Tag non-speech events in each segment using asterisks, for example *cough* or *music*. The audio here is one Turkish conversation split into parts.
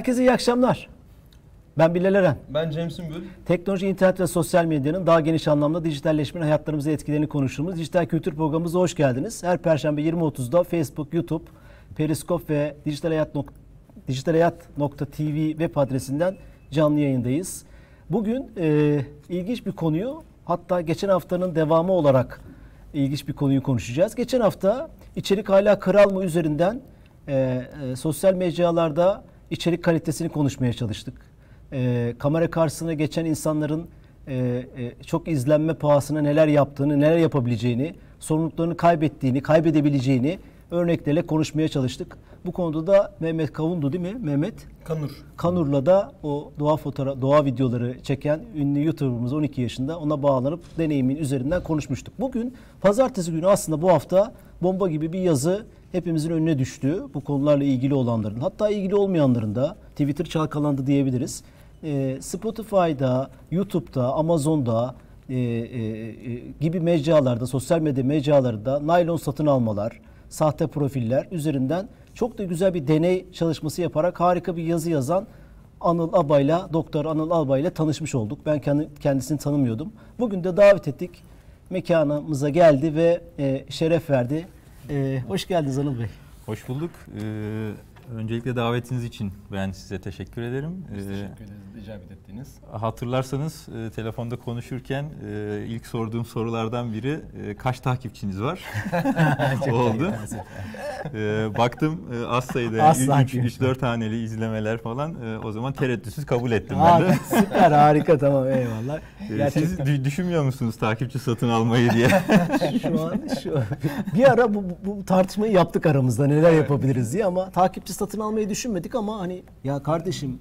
Herkese iyi akşamlar. Ben Bilal Eren. Ben Cem Sümbül. Teknoloji, internet ve sosyal medyanın daha geniş anlamda dijitalleşmenin hayatlarımıza etkilerini konuştuğumuz Dijital Kültür Programımıza hoş geldiniz. Her Perşembe 20.30'da Facebook, YouTube, Periskop ve Dijital Hayat dijitalhayat.tv web adresinden canlı yayındayız. Bugün e, ilginç bir konuyu hatta geçen haftanın devamı olarak ilginç bir konuyu konuşacağız. Geçen hafta içerik hala kral mı üzerinden e, e, sosyal mecralarda içerik kalitesini konuşmaya çalıştık. E, kamera karşısına geçen insanların e, e, çok izlenme pahasına neler yaptığını, neler yapabileceğini, sorumluluklarını kaybettiğini, kaybedebileceğini örneklerle konuşmaya çalıştık. Bu konuda da Mehmet Kavundu değil mi? Mehmet Kanur. Kanur'la da o doğa fotoğraf, doğa videoları çeken ünlü YouTuber'ımız 12 yaşında ona bağlanıp deneyimin üzerinden konuşmuştuk. Bugün pazartesi günü aslında bu hafta bomba gibi bir yazı hepimizin önüne düştü. Bu konularla ilgili olanların hatta ilgili olmayanların da Twitter çalkalandı diyebiliriz. Ee, Spotify'da, YouTube'da, Amazon'da e, e, e, gibi mecralarda, sosyal medya mecralarında naylon satın almalar, sahte profiller üzerinden çok da güzel bir deney çalışması yaparak harika bir yazı yazan Anıl Abay'la, Doktor Anıl Abay'la tanışmış olduk. Ben kendi, kendisini tanımıyordum. Bugün de davet ettik. Mekanımıza geldi ve e, şeref verdi. E, hoş geldiniz Anıl Bey. Hoş bulduk. Ee, öncelikle davetiniz için ben size teşekkür ederim. Biz Ee, teşekkür ederiz icabet ettiğiniz. hatırlarsanız e, telefonda konuşurken e, ilk sorduğum sorulardan biri e, kaç takipçiniz var? *laughs* oldu. Ee, baktım e, az sayıda Az takip. 3-4 haneli izlemeler falan e, o zaman tereddütsüz kabul ettim Aa, ben de. *laughs* süper harika tamam eyvallah. Ee, Siz dü- düşünmüyor musunuz takipçi satın almayı diye? *laughs* şu an şu bir ara bu, bu tartışmayı yaptık aramızda neler yapabiliriz diye ama takipçi satın almayı düşünmedik ama hani ya kardeşim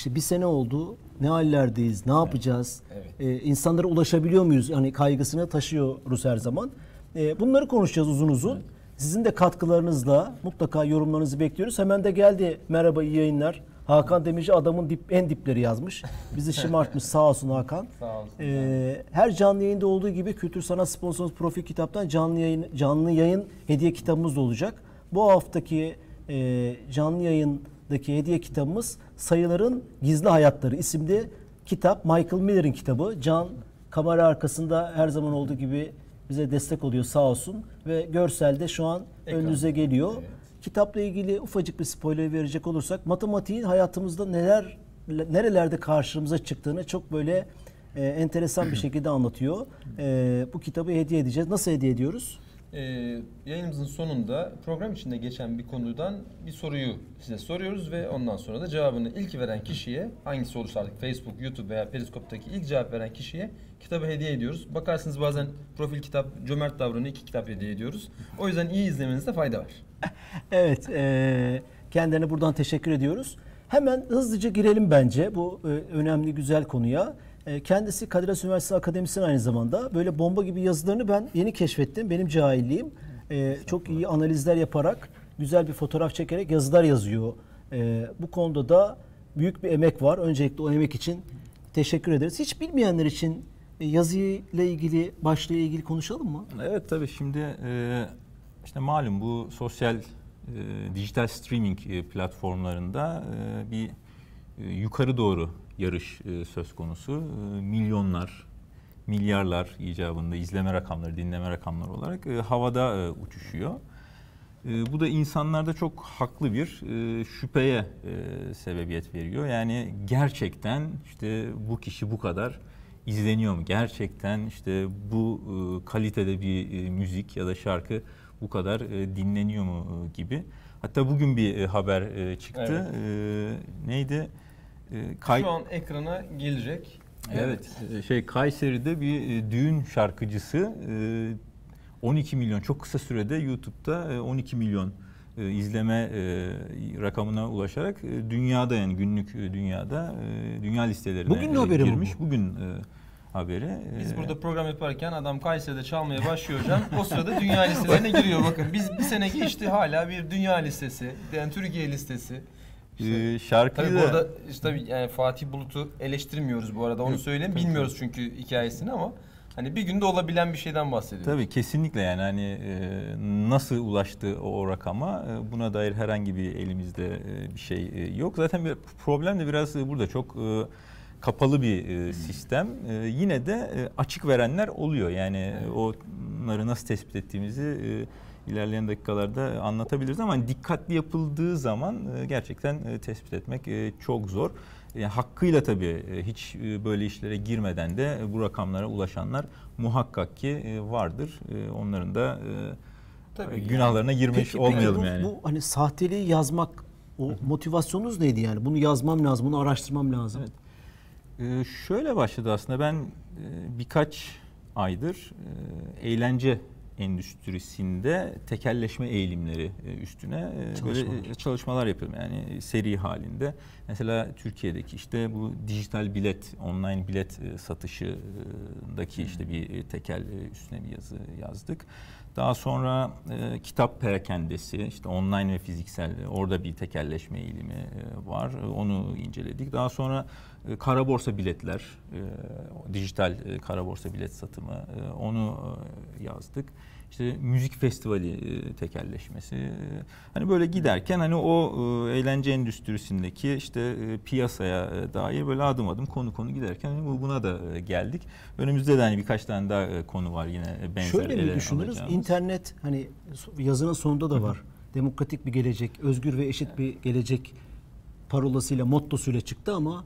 işte bir sene oldu ne hallerdeyiz ne yapacağız evet. Ee, insanlara ulaşabiliyor muyuz hani kaygısını taşıyoruz her zaman Ee, bunları konuşacağız uzun uzun sizin de katkılarınızla mutlaka yorumlarınızı bekliyoruz hemen de geldi merhaba iyi yayınlar Hakan Demirci adamın dip, en dipleri yazmış. Bizi şımartmış *laughs* sağ olsun Hakan. Sağ olsun. Ee, her canlı yayında olduğu gibi Kültür Sanat Sponsorumuz Profil Kitap'tan canlı yayın canlı yayın hediye kitabımız da olacak. Bu haftaki e, canlı yayındaki hediye kitabımız Sayıların Gizli Hayatları isimli kitap. Michael Miller'in kitabı. Can kamera arkasında her zaman olduğu gibi bize destek oluyor sağ olsun ve görselde şu an Ekran. önünüze geliyor. Evet. Kitapla ilgili ufacık bir spoiler verecek olursak matematiğin hayatımızda neler nerelerde karşımıza çıktığını çok böyle e, enteresan bir *clears throat* şekilde anlatıyor. E, bu kitabı hediye edeceğiz. Nasıl hediye ediyoruz? Ee, yayınımızın sonunda program içinde geçen bir konudan bir soruyu size soruyoruz ve ondan sonra da cevabını ilk veren kişiye hangisi olursa artık Facebook, YouTube veya Periskop'taki ilk cevap veren kişiye kitabı hediye ediyoruz. Bakarsınız bazen profil kitap cömert davranıyor iki kitap hediye ediyoruz. O yüzden iyi izlemenizde fayda var. *laughs* Evet, e, kendilerine buradan teşekkür ediyoruz. Hemen hızlıca girelim bence bu e, önemli güzel konuya. E, kendisi Kadir Has Üniversitesi akademisyen aynı zamanda. Böyle bomba gibi yazılarını ben yeni keşfettim. Benim cahilliğim. E, çok iyi analizler yaparak, güzel bir fotoğraf çekerek yazılar yazıyor. E, bu konuda da büyük bir emek var. Öncelikle o emek için teşekkür ederiz. Hiç bilmeyenler için e, yazıyla ilgili, başlığı ilgili konuşalım mı? Evet tabii şimdi e, işte malum bu sosyal dijital streaming platformlarında bir yukarı doğru yarış e, söz konusu. E, milyonlar, milyarlar icabında izleme rakamları, dinleme rakamları olarak e, havada e, uçuşuyor. E, bu da insanlarda çok haklı bir e, şüpheye e, sebebiyet veriyor. Yani gerçekten işte bu kişi bu kadar izleniyor mu? Gerçekten işte bu e, kalitede bir e, müzik ya da şarkı bu kadar e, dinleniyor mu e, gibi. Hatta bugün bir e, haber e, çıktı. E, neydi? E, Kay- Şu an ekrana gelecek. Evet, e, şey Kayseri'de bir e, düğün şarkıcısı e, 12 milyon çok kısa sürede YouTube'da e, 12 milyon e, izleme e, rakamına ulaşarak e, dünyada yani günlük e, dünyada e, dünya listelerine Bugün e, haberi mi girmiş. bu? Bugün e, haberi. Biz E, burada program yaparken adam Kayseri'de çalmaya başlıyor hocam. O sırada dünya listelerine giriyor bakın. Biz bir sene geçti hala bir dünya listesi, yani Türkiye listesi. E, şarkıyı Tabii da- arada işte tabii yani Fatih Bulut'u eleştirmiyoruz bu arada onu söyleyeyim. Bilmiyoruz çünkü hikayesini ama Hani bir günde olabilen bir şeyden bahsediyoruz. Tabii kesinlikle yani hani e, nasıl ulaştı o, o rakama e, buna dair herhangi bir elimizde e, bir şey e, yok. Zaten bir problem de biraz e, burada çok e, kapalı bir e, sistem. E, yine de e, açık verenler oluyor. Yani e, onları nasıl tespit ettiğimizi e, ilerleyen dakikalarda anlatabiliriz ama hani dikkatli yapıldığı zaman e, gerçekten e, tespit etmek e, çok zor. E, hakkıyla tabii e, hiç e, böyle işlere girmeden de e, bu rakamlara ulaşanlar muhakkak ki e, vardır. E, onların da e, Tabii e, yani. günahlarına girmiş Peki, peki olmayalım bu, yani. bu hani sahteliği yazmak o motivasyonunuz neydi yani? Bunu yazmam lazım, bunu araştırmam lazım. Evet. Ee, şöyle başladı aslında ben e, birkaç aydır e, eğlence endüstrisinde tekelleşme eğilimleri e, üstüne e, böyle Çalışmalar. e, çalışmalar yapıyorum yani seri halinde. Mesela Türkiye'deki işte bu dijital bilet, online bilet e, satışındaki işte bir tekel üstüne bir yazı yazdık. Daha sonra e, kitap perakendesi, işte online ve fiziksel orada bir tekelleşme eğilimi e, var. Onu inceledik. Daha sonra e, kara borsa biletler, e, dijital e, kara borsa bilet satımı e, onu e, yazdık. İşte müzik festivali e, tekelleşmesi. e, Hani böyle giderken hani o e, eğlence endüstrisindeki işte piyasaya dair böyle adım adım konu konu giderken hani bu- buna da geldik. Önümüzde de hani birkaç tane daha konu var yine benzer Şöyle mi düşünürüz? alacağımız. İnternet hani yazının sonunda da var. Demokratik bir gelecek, özgür ve eşit bir gelecek parolasıyla, mottosuyla çıktı ama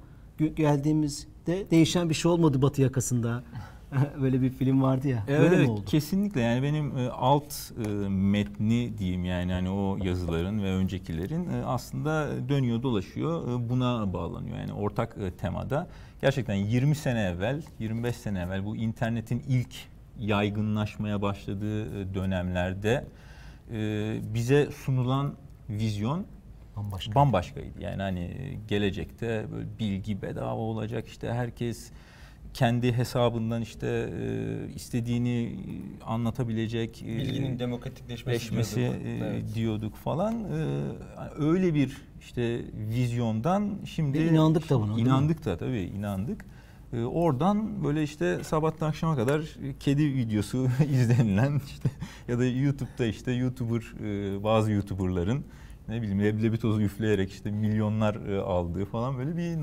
geldiğimizde değişen bir şey olmadı Batı yakasında. *laughs* Böyle bir film vardı ya. Evet, Böyle mi oldu? kesinlikle yani benim e, alt e, metni diyeyim yani hani o yazıların ve öncekilerin e, aslında dönüyor dolaşıyor buna bağlanıyor yani ortak temada gerçekten 20 sene evvel 25 sene evvel bu internetin ilk yaygınlaşmaya başladığı dönemlerde bize sunulan vizyon Bambaşka. bambaşkaydı. Yani hani gelecekte böyle bilgi bedava olacak işte herkes kendi hesabından işte e, istediğini anlatabilecek e, Bilginin demokratikleşmesi leşmesi diyorduk. e, Evet. diyorduk falan. E, öyle bir işte vizyondan şimdi Ve inandık da buna? İnandık da tabii inandık. E, oradan böyle işte sabahtan akşama kadar kedi videosu *laughs* izlenilen işte ya da YouTube'da işte YouTuber e, bazı YouTuber'ların ne bileyim leblebi tozu üfleyerek işte milyonlar e, aldığı falan böyle bir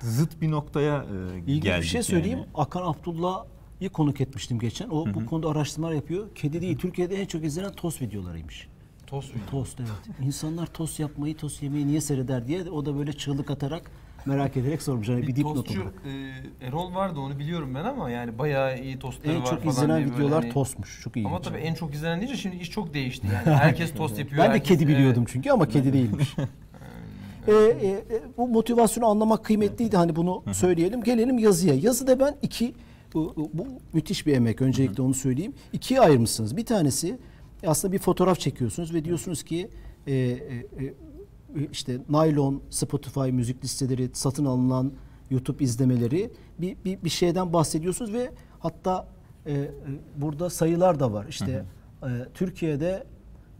zıt bir noktaya e, İlginç geldik. bir şey söyleyeyim. yani. Akan Abdullah'ı konuk etmiştim geçen. O bu konuda araştırmalar yapıyor. Kedi değil, Türkiye'de en çok izlenen tost videolarıymış. Tost video. Tost evet. İnsanlar tost yapmayı, tost yemeyi niye seyreder diye o da böyle çığlık atarak merak ederek sormuş. Hani bir, Bir dipnot olarak. e, Erol vardı onu biliyorum ben ama yani bayağı iyi tostları En var çok falan izlenen videolar hani- tostmuş. Çok iyi. Ama tabii en çok izlenen deyince şimdi iş çok değişti yani. Herkes tost *laughs* yapıyor. Ben de herkes- kedi biliyordum Evet. çünkü ama kedi değilmiş. *laughs* Ee, e, e, bu motivasyonu anlamak kıymetliydi hani bunu söyleyelim. Gelelim yazıya. Yazıda ben iki bu, bu müthiş bir emek öncelikle onu söyleyeyim. İkiye ayırmışsınız. Bir tanesi aslında bir fotoğraf çekiyorsunuz ve diyorsunuz ki e, e, e, işte naylon, Spotify müzik listeleri, satın alınan YouTube izlemeleri bir, bir, bir şeyden bahsediyorsunuz ve hatta e, e, burada sayılar da var. İşte e, Türkiye'de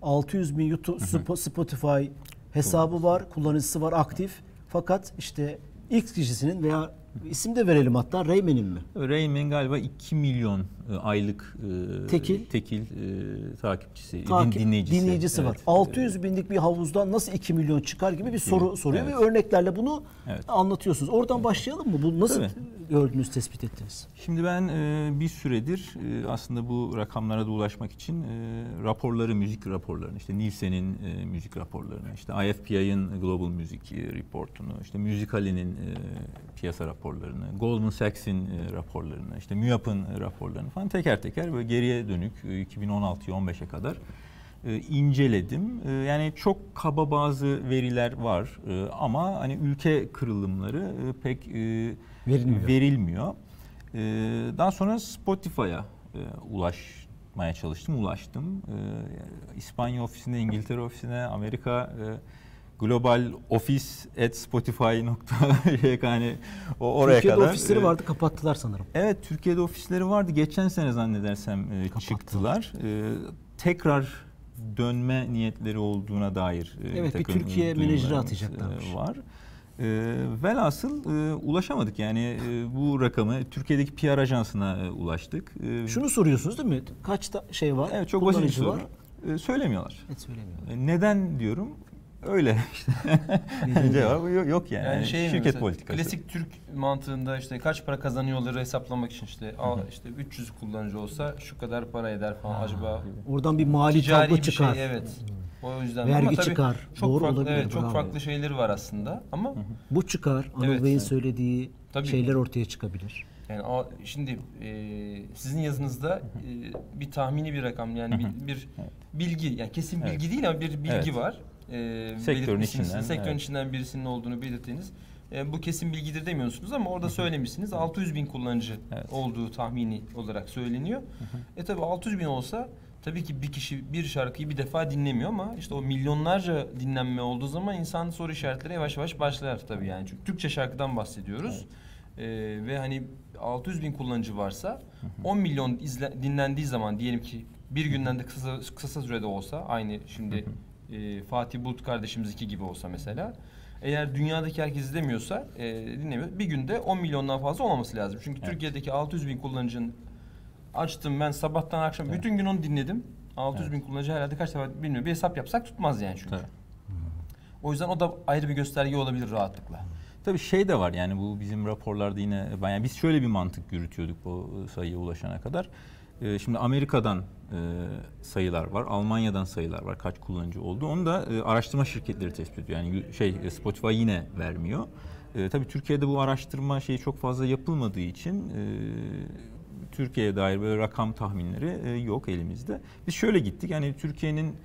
600 bin YouTube Spo- Spotify hesabı var, kullanıcısı var aktif. Fakat işte X kişisinin veya isim de verelim hatta Rayman'in mi? Rayman galiba 2 milyon aylık e, Tekil. tekil e, takipçisi, Takip, dinleyicisi, dinleyicisi var. Evet. 600 binlik bir havuzdan nasıl 2 milyon çıkar gibi bir soru soruyor Evet. ve örneklerle bunu Evet. anlatıyorsunuz. Oradan başlayalım mı? Bu nasıl Tabii. gördünüz, tespit ettiniz? Şimdi ben e, bir süredir e, aslında bu rakamlara da ulaşmak için e, raporları, müzik raporlarını, işte Nielsen'in e, müzik raporlarını, işte IFPI'nin Global Music e, Report'unu, işte Musicali'nin e, piyasa raporlarını, Goldman Sachs'in e, raporlarını, işte MÜYAP'ın e, raporlarını falan teker teker böyle geriye dönük e, 2016'ya 15'e kadar e, inceledim. E, yani çok kaba bazı veriler var e, ama hani ülke kırılımları e, pek e, Verilmiyor. verilmiyor. E, daha sonra Spotify'a e, ulaşmaya çalıştım, ulaştım. E, İspanya ofisine, İngiltere ofisine, Amerika e, global office at spotify.com hani *laughs* o oraya Türkiye'de kadar. ofisleri e, vardı kapattılar sanırım. Evet Türkiye'de ofisleri vardı. Geçen sene zannedersem e, Kapattılar. çıktılar. E, tekrar dönme niyetleri olduğuna dair e, Evet, bir Türkiye e, menajeri duyumlarımız, atacaklarmış. e, var. E, velhasıl e, ulaşamadık yani e, bu rakamı Türkiye'deki PR ajansına e, ulaştık. E, Şunu soruyorsunuz değil mi? Kaçta şey var? evet çok basit bir soru. var? E, söylemiyorlar. Evet söylemiyor. E, Neden diyorum? Öyle *laughs* işte. Cevabı yok, yok yani. Yani şey Şirket mesela, politikası. Klasik Türk mantığında işte kaç para kazanıyorları hesaplamak için işte al işte 300 kullanıcı olsa şu kadar para eder falan acaba Oradan bir mali tablo bir çıkar. şey evet. O yüzden Vergi ama çıkar. Çok Doğru farklı, olabilir, Evet, çok farklı şeyleri var aslında ama Bu çıkar. Anıl Evet. Bey'in söylediği Tabii. şeyler ortaya çıkabilir. yani a- şimdi e, sizin yazınızda e, bir tahmini bir rakam yani bir, bir bilgi yani kesin bilgi Evet. değil ama bir bilgi Evet. var. E, Sektörün içinden, Sektörün evet. içinden birisinin olduğunu belirttiğiniz. E, bu kesin bilgidir demiyorsunuz ama orada söylemişsiniz 600 bin kullanıcı Evet. olduğu tahmini olarak söyleniyor. E tabi 600 bin olsa tabii ki bir kişi bir şarkıyı bir defa dinlemiyor ama işte o milyonlarca dinlenme olduğu zaman insan soru işaretleri yavaş yavaş başlar tabii yani. Çünkü Türkçe şarkıdan bahsediyoruz. E, ve hani 600 bin kullanıcı varsa 10 milyon izle, dinlendiği zaman diyelim ki bir günden de kısa, kısa sürede olsa aynı şimdi e, Fatih Bulut kardeşimizdeki gibi olsa mesela eğer dünyadaki herkes izlemiyorsa e, dinlemiyor. Bir günde 10 milyondan fazla olmaması lazım. Çünkü Türkiye'deki 600 bin kullanıcının açtım ben sabahtan akşam bütün gün onu dinledim. 600 bin kullanıcı herhalde kaç defa bilmiyorum. Bir hesap yapsak tutmaz yani çünkü. Tabii. O yüzden o da ayrı bir gösterge olabilir rahatlıkla. Tabii şey de var yani bu bizim raporlarda yine ben yani biz şöyle bir mantık yürütüyorduk bu sayıya ulaşana kadar. Ee, şimdi Amerika'dan e, sayılar var, Almanya'dan sayılar var kaç kullanıcı oldu. Onu da e, araştırma şirketleri tespit ediyor. Yani şey e, Spotify yine vermiyor. E, tabii Türkiye'de bu araştırma şeyi çok fazla yapılmadığı için e, Türkiye'ye dair böyle rakam tahminleri e, yok elimizde. Biz şöyle gittik yani Türkiye'nin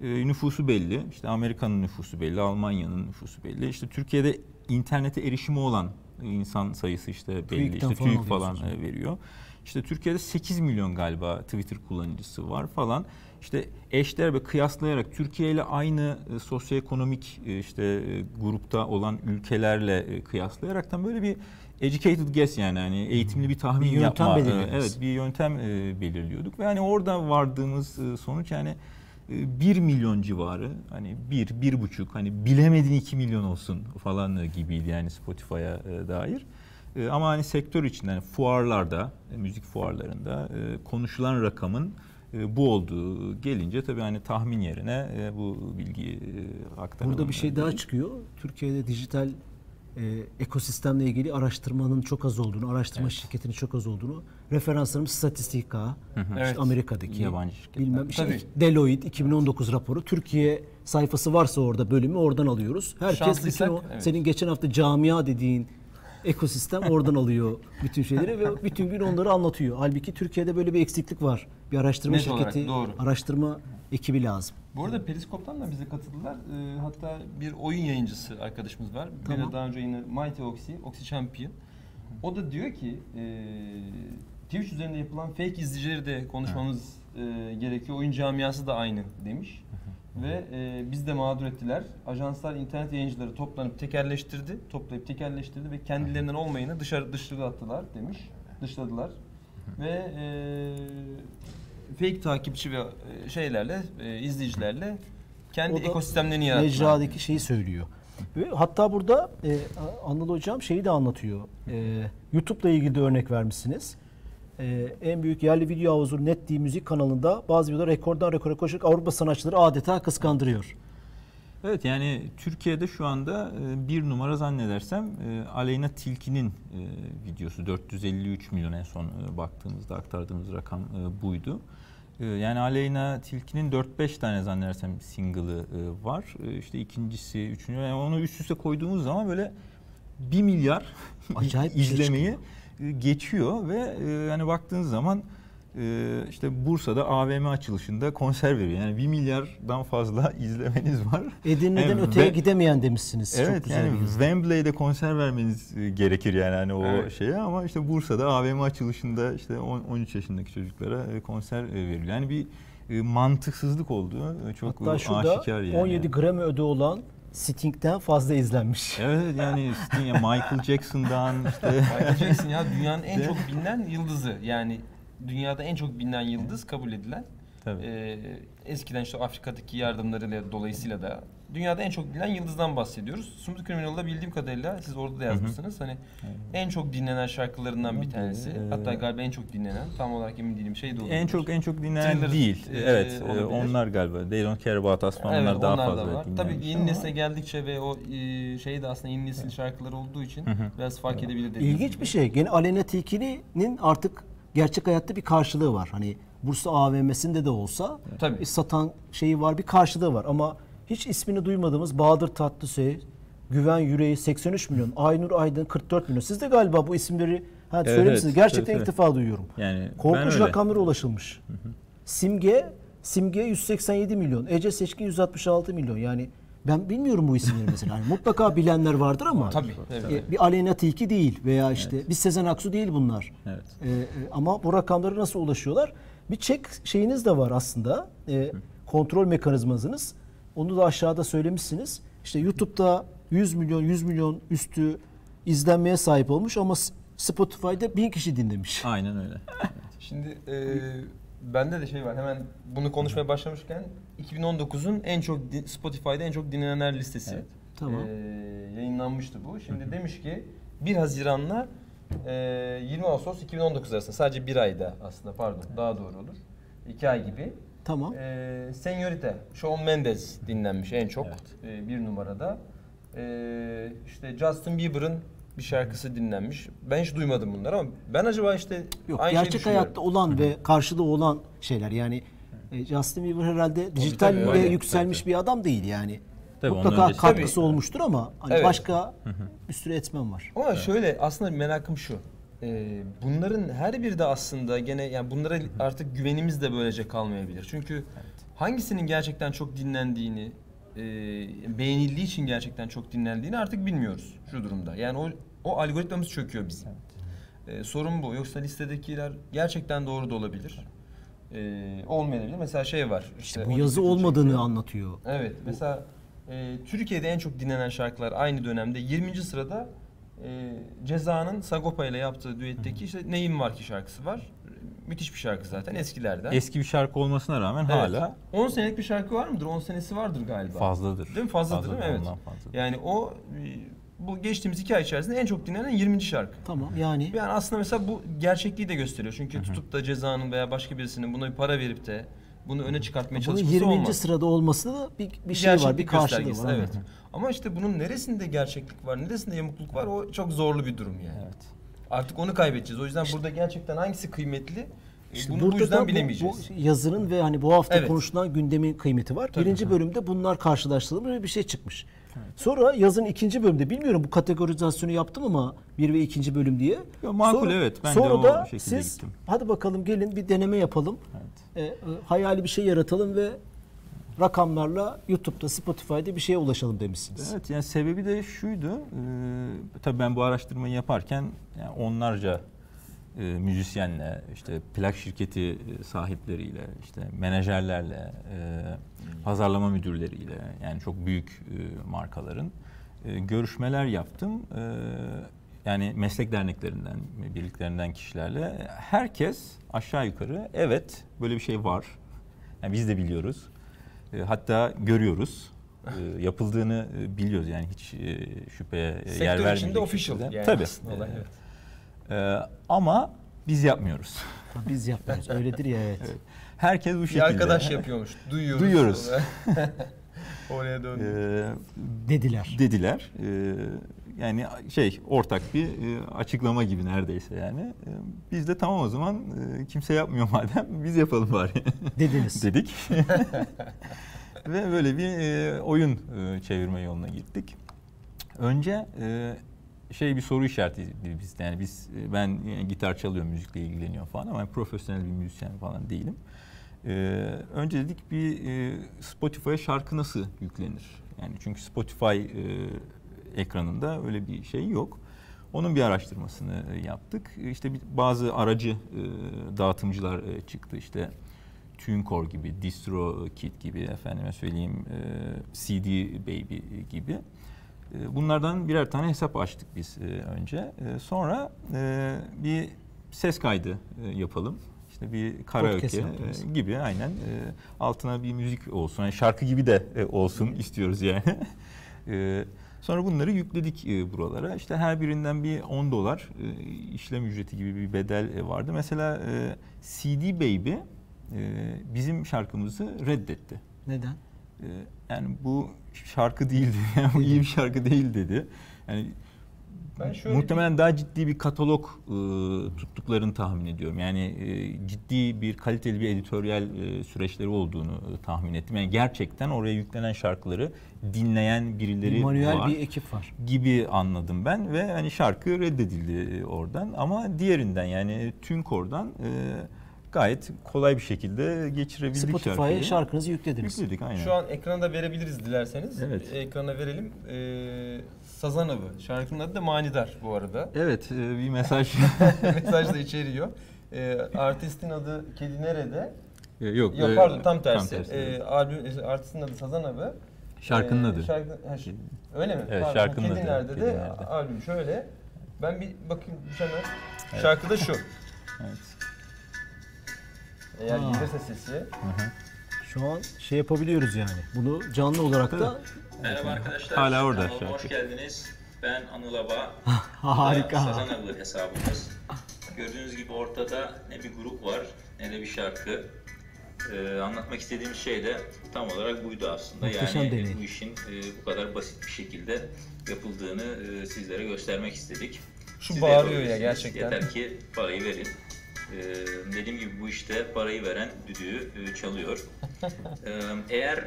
e, nüfusu belli, işte Amerika'nın nüfusu belli, Almanya'nın nüfusu belli. İşte Türkiye'de internete erişimi olan insan sayısı işte belli, TÜİK'ten işte falan TÜİK falan alıyorsunuz. e, veriyor. İşte Türkiye'de 8 milyon galiba Twitter kullanıcısı var falan. İşte eşler ve kıyaslayarak Türkiye ile aynı e, sosyoekonomik e, işte e, grupta olan ülkelerle e, kıyaslayaraktan böyle bir educated guess yani hani eğitimli bir tahmin Bir yöntem yapma. e. Evet bir yöntem e, belirliyorduk ve hani orada vardığımız e, sonuç yani e, 1 milyon civarı hani 1 bir, buçuk hani bilemedin 2 milyon olsun falan e, gibiydi yani Spotify'a e, dair. E, ama hani sektör içinden yani fuarlarda, e, müzik fuarlarında e, konuşulan rakamın e, bu olduğu gelince tabii hani tahmin yerine e, bu bilgiyi e, aktaralım. Burada bir şey daha dedik. çıkıyor. Türkiye'de dijital e, ekosistemle ilgili araştırmanın çok az olduğunu, araştırma şirketinin çok az olduğunu, referanslarımız Statistika, işte Evet. Amerika'daki, Yabancı şirketler. bilmem işte Tabii. Deloitte 2019 raporu, Türkiye sayfası varsa orada bölümü oradan alıyoruz. Herkes bütün o evet. senin geçen hafta camia dediğin ekosistem oradan alıyor bütün şeyleri ve bütün gün onları anlatıyor. Halbuki Türkiye'de böyle bir eksiklik var. Bir araştırma Net olarak, şirketi, doğru. araştırma ekibi lazım. Bu arada Periskop'tan da bize katıldılar. Ee, hatta bir oyun yayıncısı arkadaşımız var. Bir Tamam. de daha önce yine Mighty Oxy, Oxy Champion. O da diyor ki e, Twitch üzerinde yapılan fake izleyicileri de konuşmamız e, gerekiyor. Oyun camiası da aynı demiş. Ve e, biz de mağdur ettiler. Ajanslar internet yayıncıları toplanıp tekerleştirdi, toplayıp tekerleştirdi ve kendilerinden olmayanı dışarı dışladılar demiş. Dışladılar. Ve e, fake takipçi ve e, şeylerle, e, izleyicilerle kendi O ekosistemlerini yarattılar. Mecradaki şeyi söylüyor. Ve hatta burada e, Anıl Hocam şeyi de anlatıyor. E, YouTube'la ilgili de örnek vermişsiniz. E, en büyük yerli video havuzu Net D Müzik kanalında bazı videolar rekordan rekora koşarak Avrupa sanatçıları adeta kıskandırıyor. Evet yani Türkiye'de şu anda e, bir numara zannedersem e, Aleyna Tilki'nin e, videosu 453 milyon en son baktığımızda aktardığımız rakam buydu. Yani Aleyna Tilki'nin 4-5 tane zannedersem single'ı var. İşte ikincisi, üçüncü yani onu üst üste koyduğumuz zaman böyle 1 milyar Acayip şey *laughs* izlemeyi e, geçiyor ve e, hani baktığınız zaman e, işte Bursa'da AVM açılışında konser veriyor. Yani 1 milyardan fazla *laughs* izlemeniz var. Edirne'den Yani öteye ve- gidemeyen demişsiniz. Çok Evet güzel yani. Wembley'de konser vermeniz e, gerekir yani hani o Evet. şeye ama işte Bursa'da AVM açılışında işte on- 13 yaşındaki çocuklara e, konser e, veriliyor. Yani bir e, mantıksızlık olduğu e, çok Hatta e, şurada aşikar yani. 17 Grammy ödülü olan Sting'den fazla izlenmiş. Evet yani Sting, ya Michael Jackson'dan işte *laughs* Michael Jackson ya dünyanın en çok bilinen yıldızı. Yani dünyada en çok bilinen yıldız kabul edilen. Tabii. Ee, eskiden işte Afrika'daki yardımlarıyla dolayısıyla da dünyada en çok dinlenen yıldızdan bahsediyoruz. Smooth Criminal'da bildiğim kadarıyla siz orada da yazmışsınız. Hani en çok dinlenen şarkılarından bir tanesi. Ee, Hatta galiba en çok dinlenen. Tam olarak emin değilim. Şey de olabilir. En çok en çok dinlenen Thriller, değil. e, evet, e, olabilir. onlar galiba. They Don't Care About Us falan onlar daha onlar fazla da var. Tabii yeni ama- nesile geldikçe ve o e, şey de aslında yeni nesil şarkıları olduğu için biraz fark edebilir dediğiniz İlginç gibi. bir şey. Gene Aleyna Tilki'nin artık gerçek hayatta bir karşılığı var. Hani Bursa AVM'sinde de olsa Tabii. bir satan şeyi var, bir karşılığı var. Ama hiç ismini duymadığımız Bahadır Tatlıses, Güven Yüreği 83 milyon, Aynur Aydın 44 milyon. Siz de galiba bu isimleri ha, Evet, söylemişsiniz. Gerçekten tabii, ilk defa duyuyorum. Yani Korkunç rakamlara ulaşılmış. Simge, Simge 187 milyon, Ece Seçkin 166 milyon. Yani ben bilmiyorum bu isimleri *laughs* mesela. Yani mutlaka bilenler vardır ama Tabii, evet. e, bir Aleyna Tilki değil veya işte bir Sezen Aksu değil bunlar. Evet. E, e, ama bu rakamlara nasıl ulaşıyorlar? Bir çek şeyiniz de var aslında. E, kontrol mekanizmanız. Onu da aşağıda söylemişsiniz. İşte YouTube'da 100 milyon 100 milyon üstü izlenmeye sahip olmuş ama Spotify'da 1000 kişi dinlemiş. Aynen öyle. *laughs* Şimdi e, bende de şey var. Hemen bunu konuşmaya başlamışken 2019'un en çok Spotify'da en çok dinlenenler listesi Evet. Tamam. e, yayınlanmıştı bu. Şimdi demiş ki 1 Haziran'la e, 20 Ağustos 2019 arasında sadece bir ayda aslında pardon daha doğru olur. 2 ay gibi. Tamam. E, Señorita, Shawn Mendes dinlenmiş en çok e, bir numarada. E, işte Justin Bieber'ın bir şarkısı dinlenmiş. Ben hiç duymadım bunları ama ben acaba işte Yok aynı gerçek hayatta olan ve karşılığı olan şeyler yani e, Justin Bieber herhalde dijital tabii, öyle. yükselmiş bir adam değil yani. Tabii, onun Mutlaka katkısı Tabii. olmuştur ama hani Evet. başka bir sürü etmen var. Ama şöyle aslında merakım şu. Ee, bunların her biri de aslında gene yani bunlara artık güvenimiz de böylece kalmayabilir. Çünkü hangisinin gerçekten çok dinlendiğini, e, beğenildiği için gerçekten çok dinlendiğini artık bilmiyoruz şu durumda. Yani o o algoritmamız çöküyor bizim. Ee, sorun bu. Yoksa listedekiler gerçekten doğru da olabilir. Ee, olmayabilir. Mesela şey var. İşte o bu yazı olmadığını çekiyor. anlatıyor. Evet. Mesela e, Türkiye'de en çok dinlenen şarkılar aynı dönemde 20. sırada e, Ceza'nın Sagopa ile yaptığı düetteki işte Neyim Var Ki şarkısı var. Müthiş bir şarkı zaten eskilerden. Eski bir şarkı olmasına rağmen Evet. hala 10 senelik bir şarkı var mıdır? 10 senesi vardır galiba. fazladır. Değil mi? Fazladır, değil mi? Evet. fazladır. Yani o e, bu geçtiğimiz iki ay içerisinde en çok dinlenen 20. şarkı. Tamam yani Yani aslında mesela bu gerçekliği de gösteriyor. Çünkü tutup da Ceza'nın veya başka birisinin buna bir para verip de bunu öne çıkartmaya bunun çalışması 20. olmaz. sırada olması da bir, bir şey var, bir karşılığı var. Evet. Ama işte bunun neresinde gerçeklik var, neresinde yamukluk var o çok zorlu bir durum yani. Evet. Artık onu kaybedeceğiz. O yüzden burada gerçekten hangisi kıymetli? e, İşte bunu bu burada yüzden da bu, bilemeyeceğiz. bu yazının ve hani bu hafta Evet. konuşulan gündemin kıymeti var. Tabii. Birinci bölümde bunlar karşılaştırılmış ve bir şey çıkmış. Sonra yazın ikinci bölümde bilmiyorum bu kategorizasyonu yaptım ama bir ve ikinci bölüm diye. Yo, makul, Sonra- evet. Ben de sonra o da şekilde siz gittim. hadi bakalım gelin bir deneme yapalım. Evet. E, hayali bir şey yaratalım ve rakamlarla YouTube'da, Spotify'da bir şeye ulaşalım demişsiniz. Evet yani sebebi de şuydu. E, tabii ben bu araştırmayı yaparken yani onlarca e, müzisyenle, işte plak şirketi e, sahipleriyle, işte menajerlerle, e, pazarlama müdürleriyle yani çok büyük e, markaların e, görüşmeler yaptım. E, yani meslek derneklerinden, birliklerinden kişilerle herkes aşağı yukarı evet böyle bir şey var. Yani biz de biliyoruz. E, hatta görüyoruz. E, *laughs* yapıldığını e, biliyoruz yani hiç e, şüpheye e, yer Sektör vermeyecek içinde official yani Tabii. aslında olay, evet. e, ama biz yapmıyoruz. Biz yapmıyoruz. Öyledir ya evet. Herkes bu Bir şekilde. arkadaş yapıyormuş. Duyuyoruz. Duyuyoruz. *laughs* Oraya döndü. E, Dediler. dediler. E, yani şey ortak bir e, açıklama gibi neredeyse yani. E, biz de tamam o zaman e, kimse yapmıyor *laughs* madem biz yapalım bari Dediniz. *laughs* dedik. *laughs* Ve böyle bir e, oyun e, çevirme yoluna gittik. Önce e, şey bir soru işaretiydi bizde. Yani biz e, ben yani gitar çalıyorum, müzikle ilgileniyorum falan ama ben profesyonel bir müzisyen falan değilim. E, önce dedik bir e, Spotify'a şarkı nasıl yüklenir? Yani çünkü Spotify e, ekranında öyle bir şey yok. Onun bir araştırmasını e, yaptık. İşte bazı aracı e, dağıtımcılar e, çıktı. İşte TuneCore gibi, DistroKid gibi, efendime söyleyeyim CD Baby gibi. Bunlardan birer tane hesap açtık biz önce. Sonra bir ses kaydı yapalım. İşte bir karaoke gibi aynen altına bir müzik olsun. Yani şarkı gibi de olsun istiyoruz yani. *laughs* Sonra bunları yükledik e, buralara. İşte her birinden bir 10 dolar e, işlem ücreti gibi bir bedel e, vardı. Mesela e, CD Baby e, bizim şarkımızı reddetti. Neden? E, yani bu şarkı değildi. Yani *laughs* bu iyi bir şarkı değil dedi. Yani Ben şöyle muhtemelen daha ciddi bir katalog e, tuttuklarını tahmin ediyorum. Yani e, ciddi bir kaliteli bir editoryal e, süreçleri olduğunu e, tahmin ettim. Yani gerçekten oraya yüklenen şarkıları dinleyen birileri Bir manuel var bir ekip var. gibi anladım ben ve hani şarkı reddedildi e, oradan ama diğerinden yani TuneCore'dan e, gayet kolay bir şekilde geçirebildik Spotify'a şarkıyı. şarkınızı yüklediniz. Yükledik aynen. Şu an ekrana da verebiliriz dilerseniz. Evet. Ekrana verelim. Ee, Sazan Avı. Şarkının adı da Manidar bu arada. Evet e, bir mesaj *laughs* *laughs* Mesaj da içeriyor. Ee, artistin adı Kedi Nerede? E, yok. Yok e, pardon tam tersi. tersi, Ee, evet. albüm, artistin adı Sazan Avı. Şarkının Ee, adı. Şarkı, ha, ş- öyle mi? Evet, Pardon, şarkının Kedi adı. Nerede Kedi de Nerede. albüm şöyle. Ben bir bakayım bir şey hemen. Şarkı da şu. Evet. Eğer gelirse sesi. Hı hı. Şu an şey yapabiliyoruz yani. Bunu canlı olarak da Merhaba arkadaşlar. Hala orada Kanalıma hoş geldiniz. Ben Anıl Aba. harika. Sazan Avı hesabımız. Gördüğünüz gibi ortada ne bir grup var ne de bir şarkı. Ee, anlatmak istediğimiz şey de tam olarak buydu aslında. Muhteşem yani deney. bu işin e, bu kadar basit bir şekilde yapıldığını e, sizlere göstermek istedik. Şu Siz bağırıyor ya gerçekten. Yeter ki parayı verin. Ee, dediğim gibi bu işte parayı veren düdüğü e, çalıyor. *laughs* Ee, eğer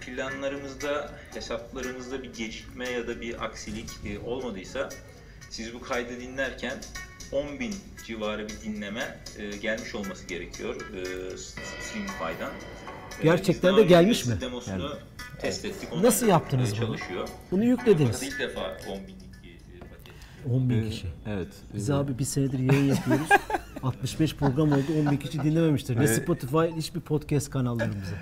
planlarımızda, hesaplarımızda bir gecikme ya da bir aksilik e, olmadıysa siz bu kaydı dinlerken 10.000 civarı bir dinleme e, gelmiş olması gerekiyor e, Streamify'dan. Gerçekten de gelmiş mi? Demosunu test ettik. Nasıl yaptınız e, bunu? Çalışıyor. Bunu yüklediniz. Fakat ilk defa 10.000'lik bir e, paket. 10 bin E, kişi. Evet. Biz e, abi bir senedir yayın yapıyoruz. *laughs* 65 program oldu 10 bin kişi dinlememiştir. Ne Evet. Spotify hiçbir podcast kanallarımıza.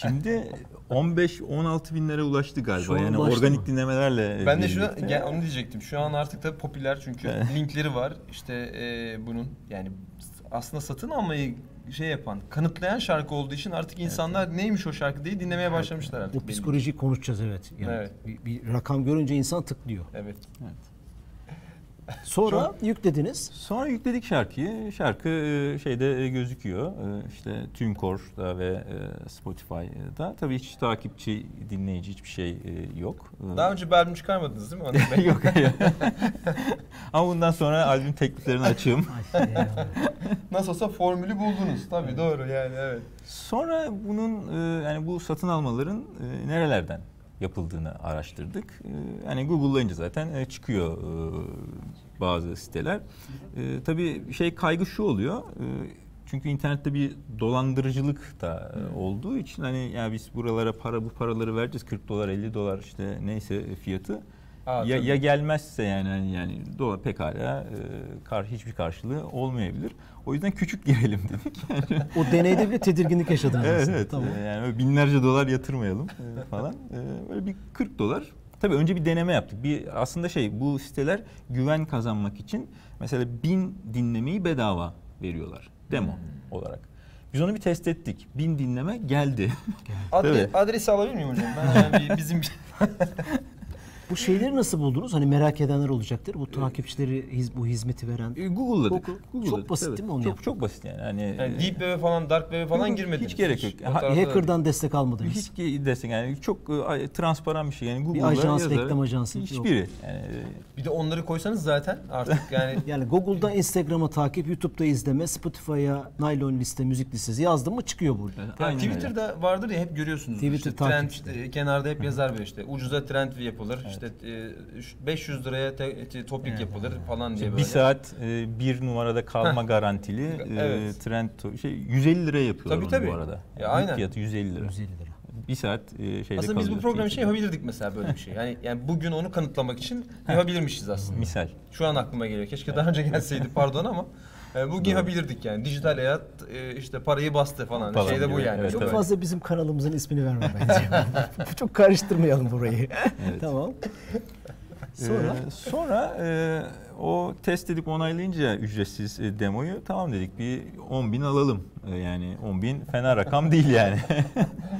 Şimdi 15-16 binlere ulaştı galiba. Şu an yani ulaştı organik mı? dinlemelerle. Ben de şunu birlikte. gel- onu diyecektim. Şu an artık tabii popüler çünkü linkleri var. İşte e, bunun yani aslında satın almayı şey yapan, kanıtlayan şarkı olduğu için artık insanlar neymiş o şarkı diye dinlemeye başlamışlar artık. Belli. psikolojiyi konuşacağız evet. Yani Evet. Bir, bir rakam görünce insan tıklıyor. Evet. Sonra yüklediniz. Sonra yükledik şarkıyı. Şarkı e, şeyde e, gözüküyor. E, İşte TuneCore'da ve Spotify'da. Tabii hiç takipçi, dinleyici hiçbir şey yok. Daha önce bir albüm çıkarmadınız değil mi? *laughs* Yok hayır. Ama bundan sonra albüm tekliflerini açığım. Eyvallah. Nasıl olsa formülü buldunuz. Tabii doğru yani evet. Sonra bunun yani bu satın almaların nerelerden yapıldığını araştırdık. E, Yani Google'layınca zaten e, çıkıyor e, bazı siteler. E, Tabii şey kaygı şu oluyor. Çünkü internette bir dolandırıcılık da e, olduğu için hani ya biz buralara para bu paraları vereceğiz 40 dolar 50 dolar işte neyse fiyatı. Aa, ya, tabii. ya gelmezse yani hani yani dolar pekala e, kar hiçbir karşılığı olmayabilir. O yüzden küçük girelim *laughs* dedik. O deneyde bile tedirginlik yaşadınız Evet aslında. evet. Tamam. Yani binlerce dolar yatırmayalım e, falan. Ee, Böyle bir 40 dolar. Tabii önce bir deneme yaptık. Bir aslında şey bu siteler güven kazanmak için mesela bin dinlemeyi bedava veriyorlar demo Hmm. olarak. Biz onu bir test ettik. Bin dinleme geldi. Adre- *laughs* adresi alabilir miyim hocam? Ben bir bizim *laughs* Bu şeyleri nasıl buldunuz? Hani merak edenler olacaktır. Bu takipçileri hiz- bu hizmeti veren. E, Google'ladık. Çok- Google'ladık, çok basit tabii. değil mi onu Çok yapmak? çok basit yani. Hani yani e, Deep Web'e falan, Dark Web'e falan Yok, girmediniz. hiç gerek yok. O Hacker'dan destek almadınız. hiç destek yani çok e, transparan bir şey. Yani Google'da ajans, yazarak reklam ajansı yok. hiçbiri. Yani, e, Bir de onları koysanız zaten artık *laughs* yani Yani Google'da Instagram'a takip, YouTube'da izleme, Spotify'a naylon liste, müzik listesi yazdım mı çıkıyor burada. Aynen öyle. Twitter'da vardır ya hep görüyorsunuz. Twitter işte trend takipçileri. e, kenarda hep yazar böyle işte ucuza trend yapılır. işte e, şu 500 liraya te, te- topik yapılır falan diye böyle. Bir saat e, bir numarada kalma garantili *laughs* e, Evet. trend to- şey 150 liraya yapıyorlar Tabii, tabii. bu arada. Ya, aynen. Fiyatı 150 lira. 150 lira. Bir saat e, şeyde Aslında biz bu programı şey yapabilirdik mesela böyle bir şey. Yani yani bugün onu kanıtlamak için yapabilirmişiz aslında. Misal. Şu an aklıma geliyor. Keşke daha önce gelseydi *laughs* pardon ama e, bugün yapabilirdik yani. Dijital hayat e, işte parayı bastı falan. Falan Şeyde bu yani. evet, Çok evet. fazla bizim kanalımızın ismini verme bence. *laughs* Çok karıştırmayalım burayı. tamam. Sonra? Ee, sonra e, o test edip onaylayınca ücretsiz e, demoyu tamam dedik bir 10 bin alalım. E, yani 10 bin fena rakam *laughs* değil yani.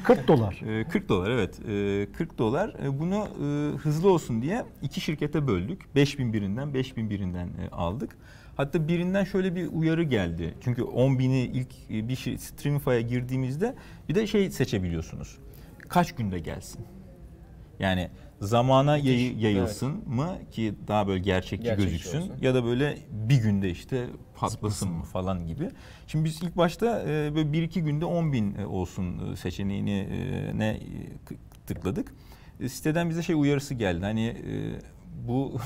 40 dolar. E, 40 dolar evet. E, 40 dolar. E, bunu e, hızlı olsun diye iki şirkete böldük. 5000 birinden 5000 birinden e, aldık. Hatta birinden şöyle bir uyarı geldi. Çünkü 10 bini ilk e, bir şey, Streamify'a girdiğimizde bir de şey seçebiliyorsunuz. Kaç günde gelsin? Yani zamana yayı- yayılsın mı ki daha böyle gerçekçi, Gerçekçi gözüksün olsun. ya da böyle bir günde işte patlasın mı falan gibi. Şimdi biz ilk başta e, böyle bir iki günde 10 bin e, olsun seçeneğini ne tıkladık. Siteden bize şey uyarısı geldi. Hani bu *laughs*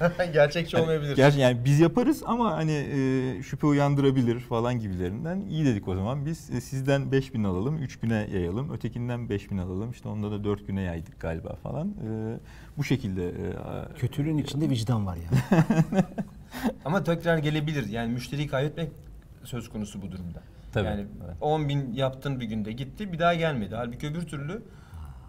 *laughs* Gerçekçi olmayabilir. Gerçi yani biz yaparız ama hani e, şüphe uyandırabilir falan gibilerinden. İyi dedik o zaman biz e, sizden 5000 alalım, 3 güne yayalım. Ötekinden 5000 alalım. İşte onda da 4 güne yaydık galiba falan. E, bu şekilde e, Kötülüğün içinde vicdan var yani. *laughs* Ama tekrar gelebilir. Yani müşteriyi kaybetmek söz konusu bu durumda. Tabii, Yani evet. 10 bin yaptın bir günde gitti bir daha gelmedi. Halbuki öbür türlü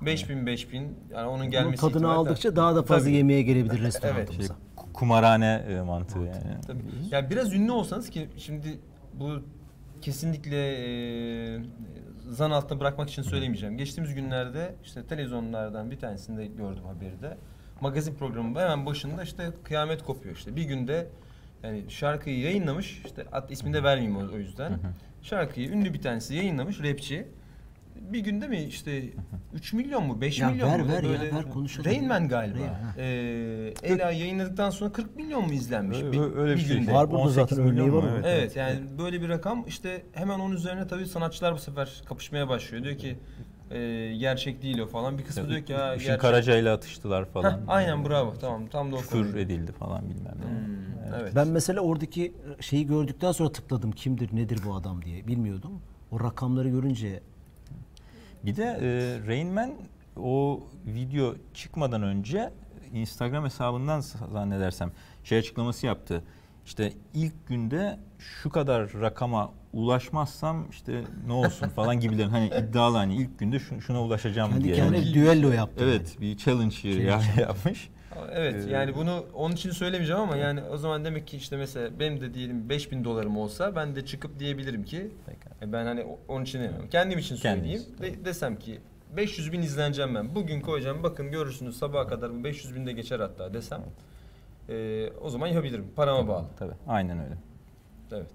5 bin 5 bin yani onun Bunun gelmesi tadını ihtimali- aldıkça daha da fazla Tabii. yemeğe gelebilir şey, restoranımıza. ku- kumarhane e, mantığı yani. Tabii. Yani biraz ünlü olsanız ki şimdi bu kesinlikle e, zan altında bırakmak için söylemeyeceğim. Geçtiğimiz günlerde işte televizyonlardan bir tanesinde gördüm haberi de. Magazin programında hemen başında işte kıyamet kopuyor işte. Bir günde yani şarkıyı yayınlamış işte at ismini de vermeyeyim o, o yüzden. Şarkıyı ünlü bir tanesi yayınlamış rapçi. Bir günde mi işte 3 milyon mu 5 Ya milyon ver, mu? ver ya, ver, konuşalım. Rain Man galiba. Ha. Ee, Ela yayınladıktan sonra 40 milyon mu izlenmiş? Öyle- bir, öyle bir şey. günde. Var burada 18 zaten örneği var? Evet, Evet yani böyle bir rakam işte hemen onun üzerine tabii sanatçılar bu sefer kapışmaya başlıyor. Diyor ki e, gerçek değil o falan. Bir kısmı diyor ki ya Işın gerçek. Karaca ile atıştılar Heh, falan. aynen bravo tamam tam da o Küfür konu. edildi falan bilmem ne. Hmm, evet. Ben mesela oradaki şeyi gördükten sonra tıkladım kimdir nedir bu adam diye bilmiyordum. O rakamları görünce Bir de e, Rain Man o video çıkmadan önce Instagram hesabından zannedersem şey açıklaması yaptı. İşte ilk günde şu kadar rakama ulaşmazsam işte ne olsun falan gibilerin hani iddialı hani ilk günde şu- şuna ulaşacağım kendi diye. kendine Yani- düello yaptı. Evet bir challenge ya, yapmış. Evet Ee, yani bunu onun için söylemeyeceğim ama yani o zaman demek ki işte mesela benim de diyelim 5000 dolarım olsa ben de çıkıp diyebilirim ki e, ben hani onun için demiyorum. Kendim için söyleyeyim. De- desem ki 500 bin izleneceğim ben. Bugün koyacağım bakın görürsünüz sabaha kadar bu 500 bin de geçer hatta desem. e, o zaman yapabilirim. Parama bağlı. Tabii aynen öyle. Evet.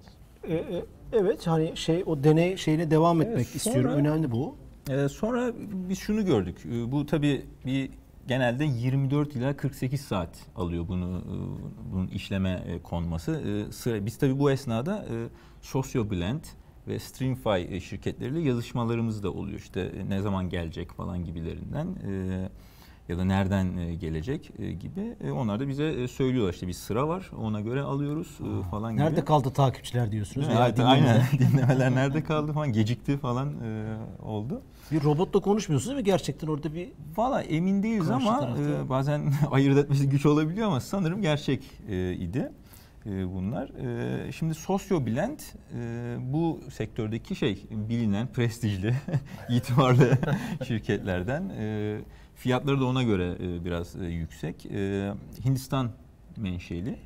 E, e, evet hani şey o deney şeyine devam etmek Evet, sonra- istiyorum. Önemli bu. Ee, sonra biz şunu gördük. Ee, bu tabii bir genelde 24 ila 48 saat alıyor bunu e, bunun işleme e, konması. Ee, sıra biz tabii bu esnada e, SocioBlend ve Streamify e, şirketleriyle yazışmalarımız da oluyor. İşte e, ne zaman gelecek falan gibilerinden e, ya da nereden e, gelecek e, gibi. E, onlar da bize e, söylüyorlar işte bir sıra var. Ona göre alıyoruz e, falan gibi. Nerede kaldı takipçiler diyorsunuz? Evet, aynen *laughs* dinlemeler nerede kaldı falan gecikti falan e, oldu. Bir robotla konuşmuyorsunuz değil mi? Gerçekten orada bir Valla emin değiliz Karşı ama tarafta. e, bazen *laughs* ayırt etmesi güç olabiliyor ama sanırım gerçek e, idi e, bunlar. E, şimdi SocioBlend e, bu sektördeki şey bilinen prestijli, *laughs* itibarlı *laughs* şirketlerden. E, fiyatları da ona göre e, biraz e, yüksek. E, Hindistan menşeli.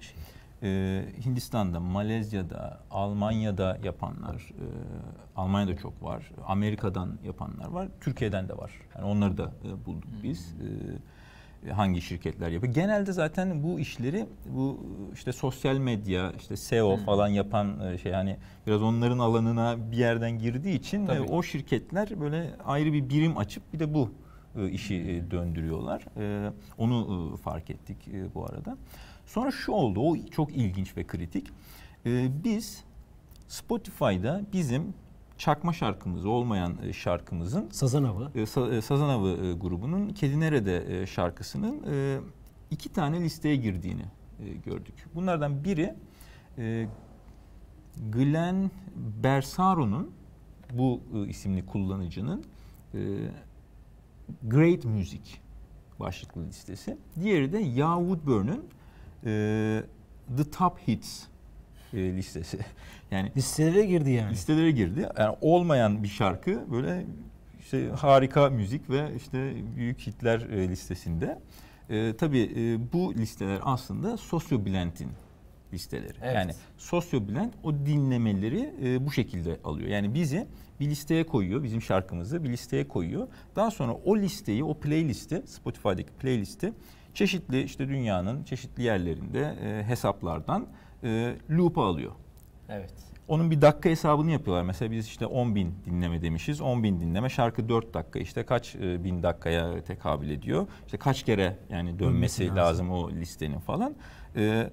E, Hindistan'da, Malezya'da, Almanya'da yapanlar, e, Almanya'da çok var. Amerika'dan yapanlar var. Türkiye'den de var. Yani onları da e, bulduk biz. E, hangi şirketler yapıyor? Genelde zaten bu işleri bu işte sosyal medya, işte SEO falan yapan e, şey hani biraz onların alanına bir yerden girdiği için e, Tabii. o şirketler böyle ayrı bir birim açıp bir de bu e, işi döndürüyorlar. Onu fark ettik bu arada. Sonra şu oldu, o çok ilginç ve kritik. E, biz Spotify'da bizim çakma şarkımız olmayan e, şarkımızın sazan avı. e, e, Sazan Avı e, grubunun Kedi Nerede e, şarkısının e, iki tane listeye girdiğini e, gördük. Bunlardan biri e, Glenn Bersaro'nun bu e, isimli kullanıcının e, Great Music başlıklı listesi. Diğeri de Ya Woodburn'un e, The Top Hits e, listesi. *laughs* Yani Listelere girdi yani. listelere girdi. Yani olmayan bir şarkı böyle işte harika müzik ve işte büyük hitler e, listesinde. E, tabii e, bu listeler aslında sosyoblendin listeleri. Evet. Yani sosyoblend o dinlemeleri e, bu şekilde alıyor. Yani bizi bir listeye koyuyor, bizim şarkımızı bir listeye koyuyor. Daha sonra o listeyi, o playlisti, Spotify'daki playlisti çeşitli işte dünyanın çeşitli yerlerinde e, hesaplardan e, loop'a alıyor. Evet. Onun bir dakika hesabını yapıyorlar. Mesela biz işte 10 bin dinleme demişiz. 10 bin dinleme şarkı 4 dakika işte kaç e, bin dakikaya tekabül ediyor. İşte kaç kere yani dönmesi Dönmesi lazım. o listenin falan. E,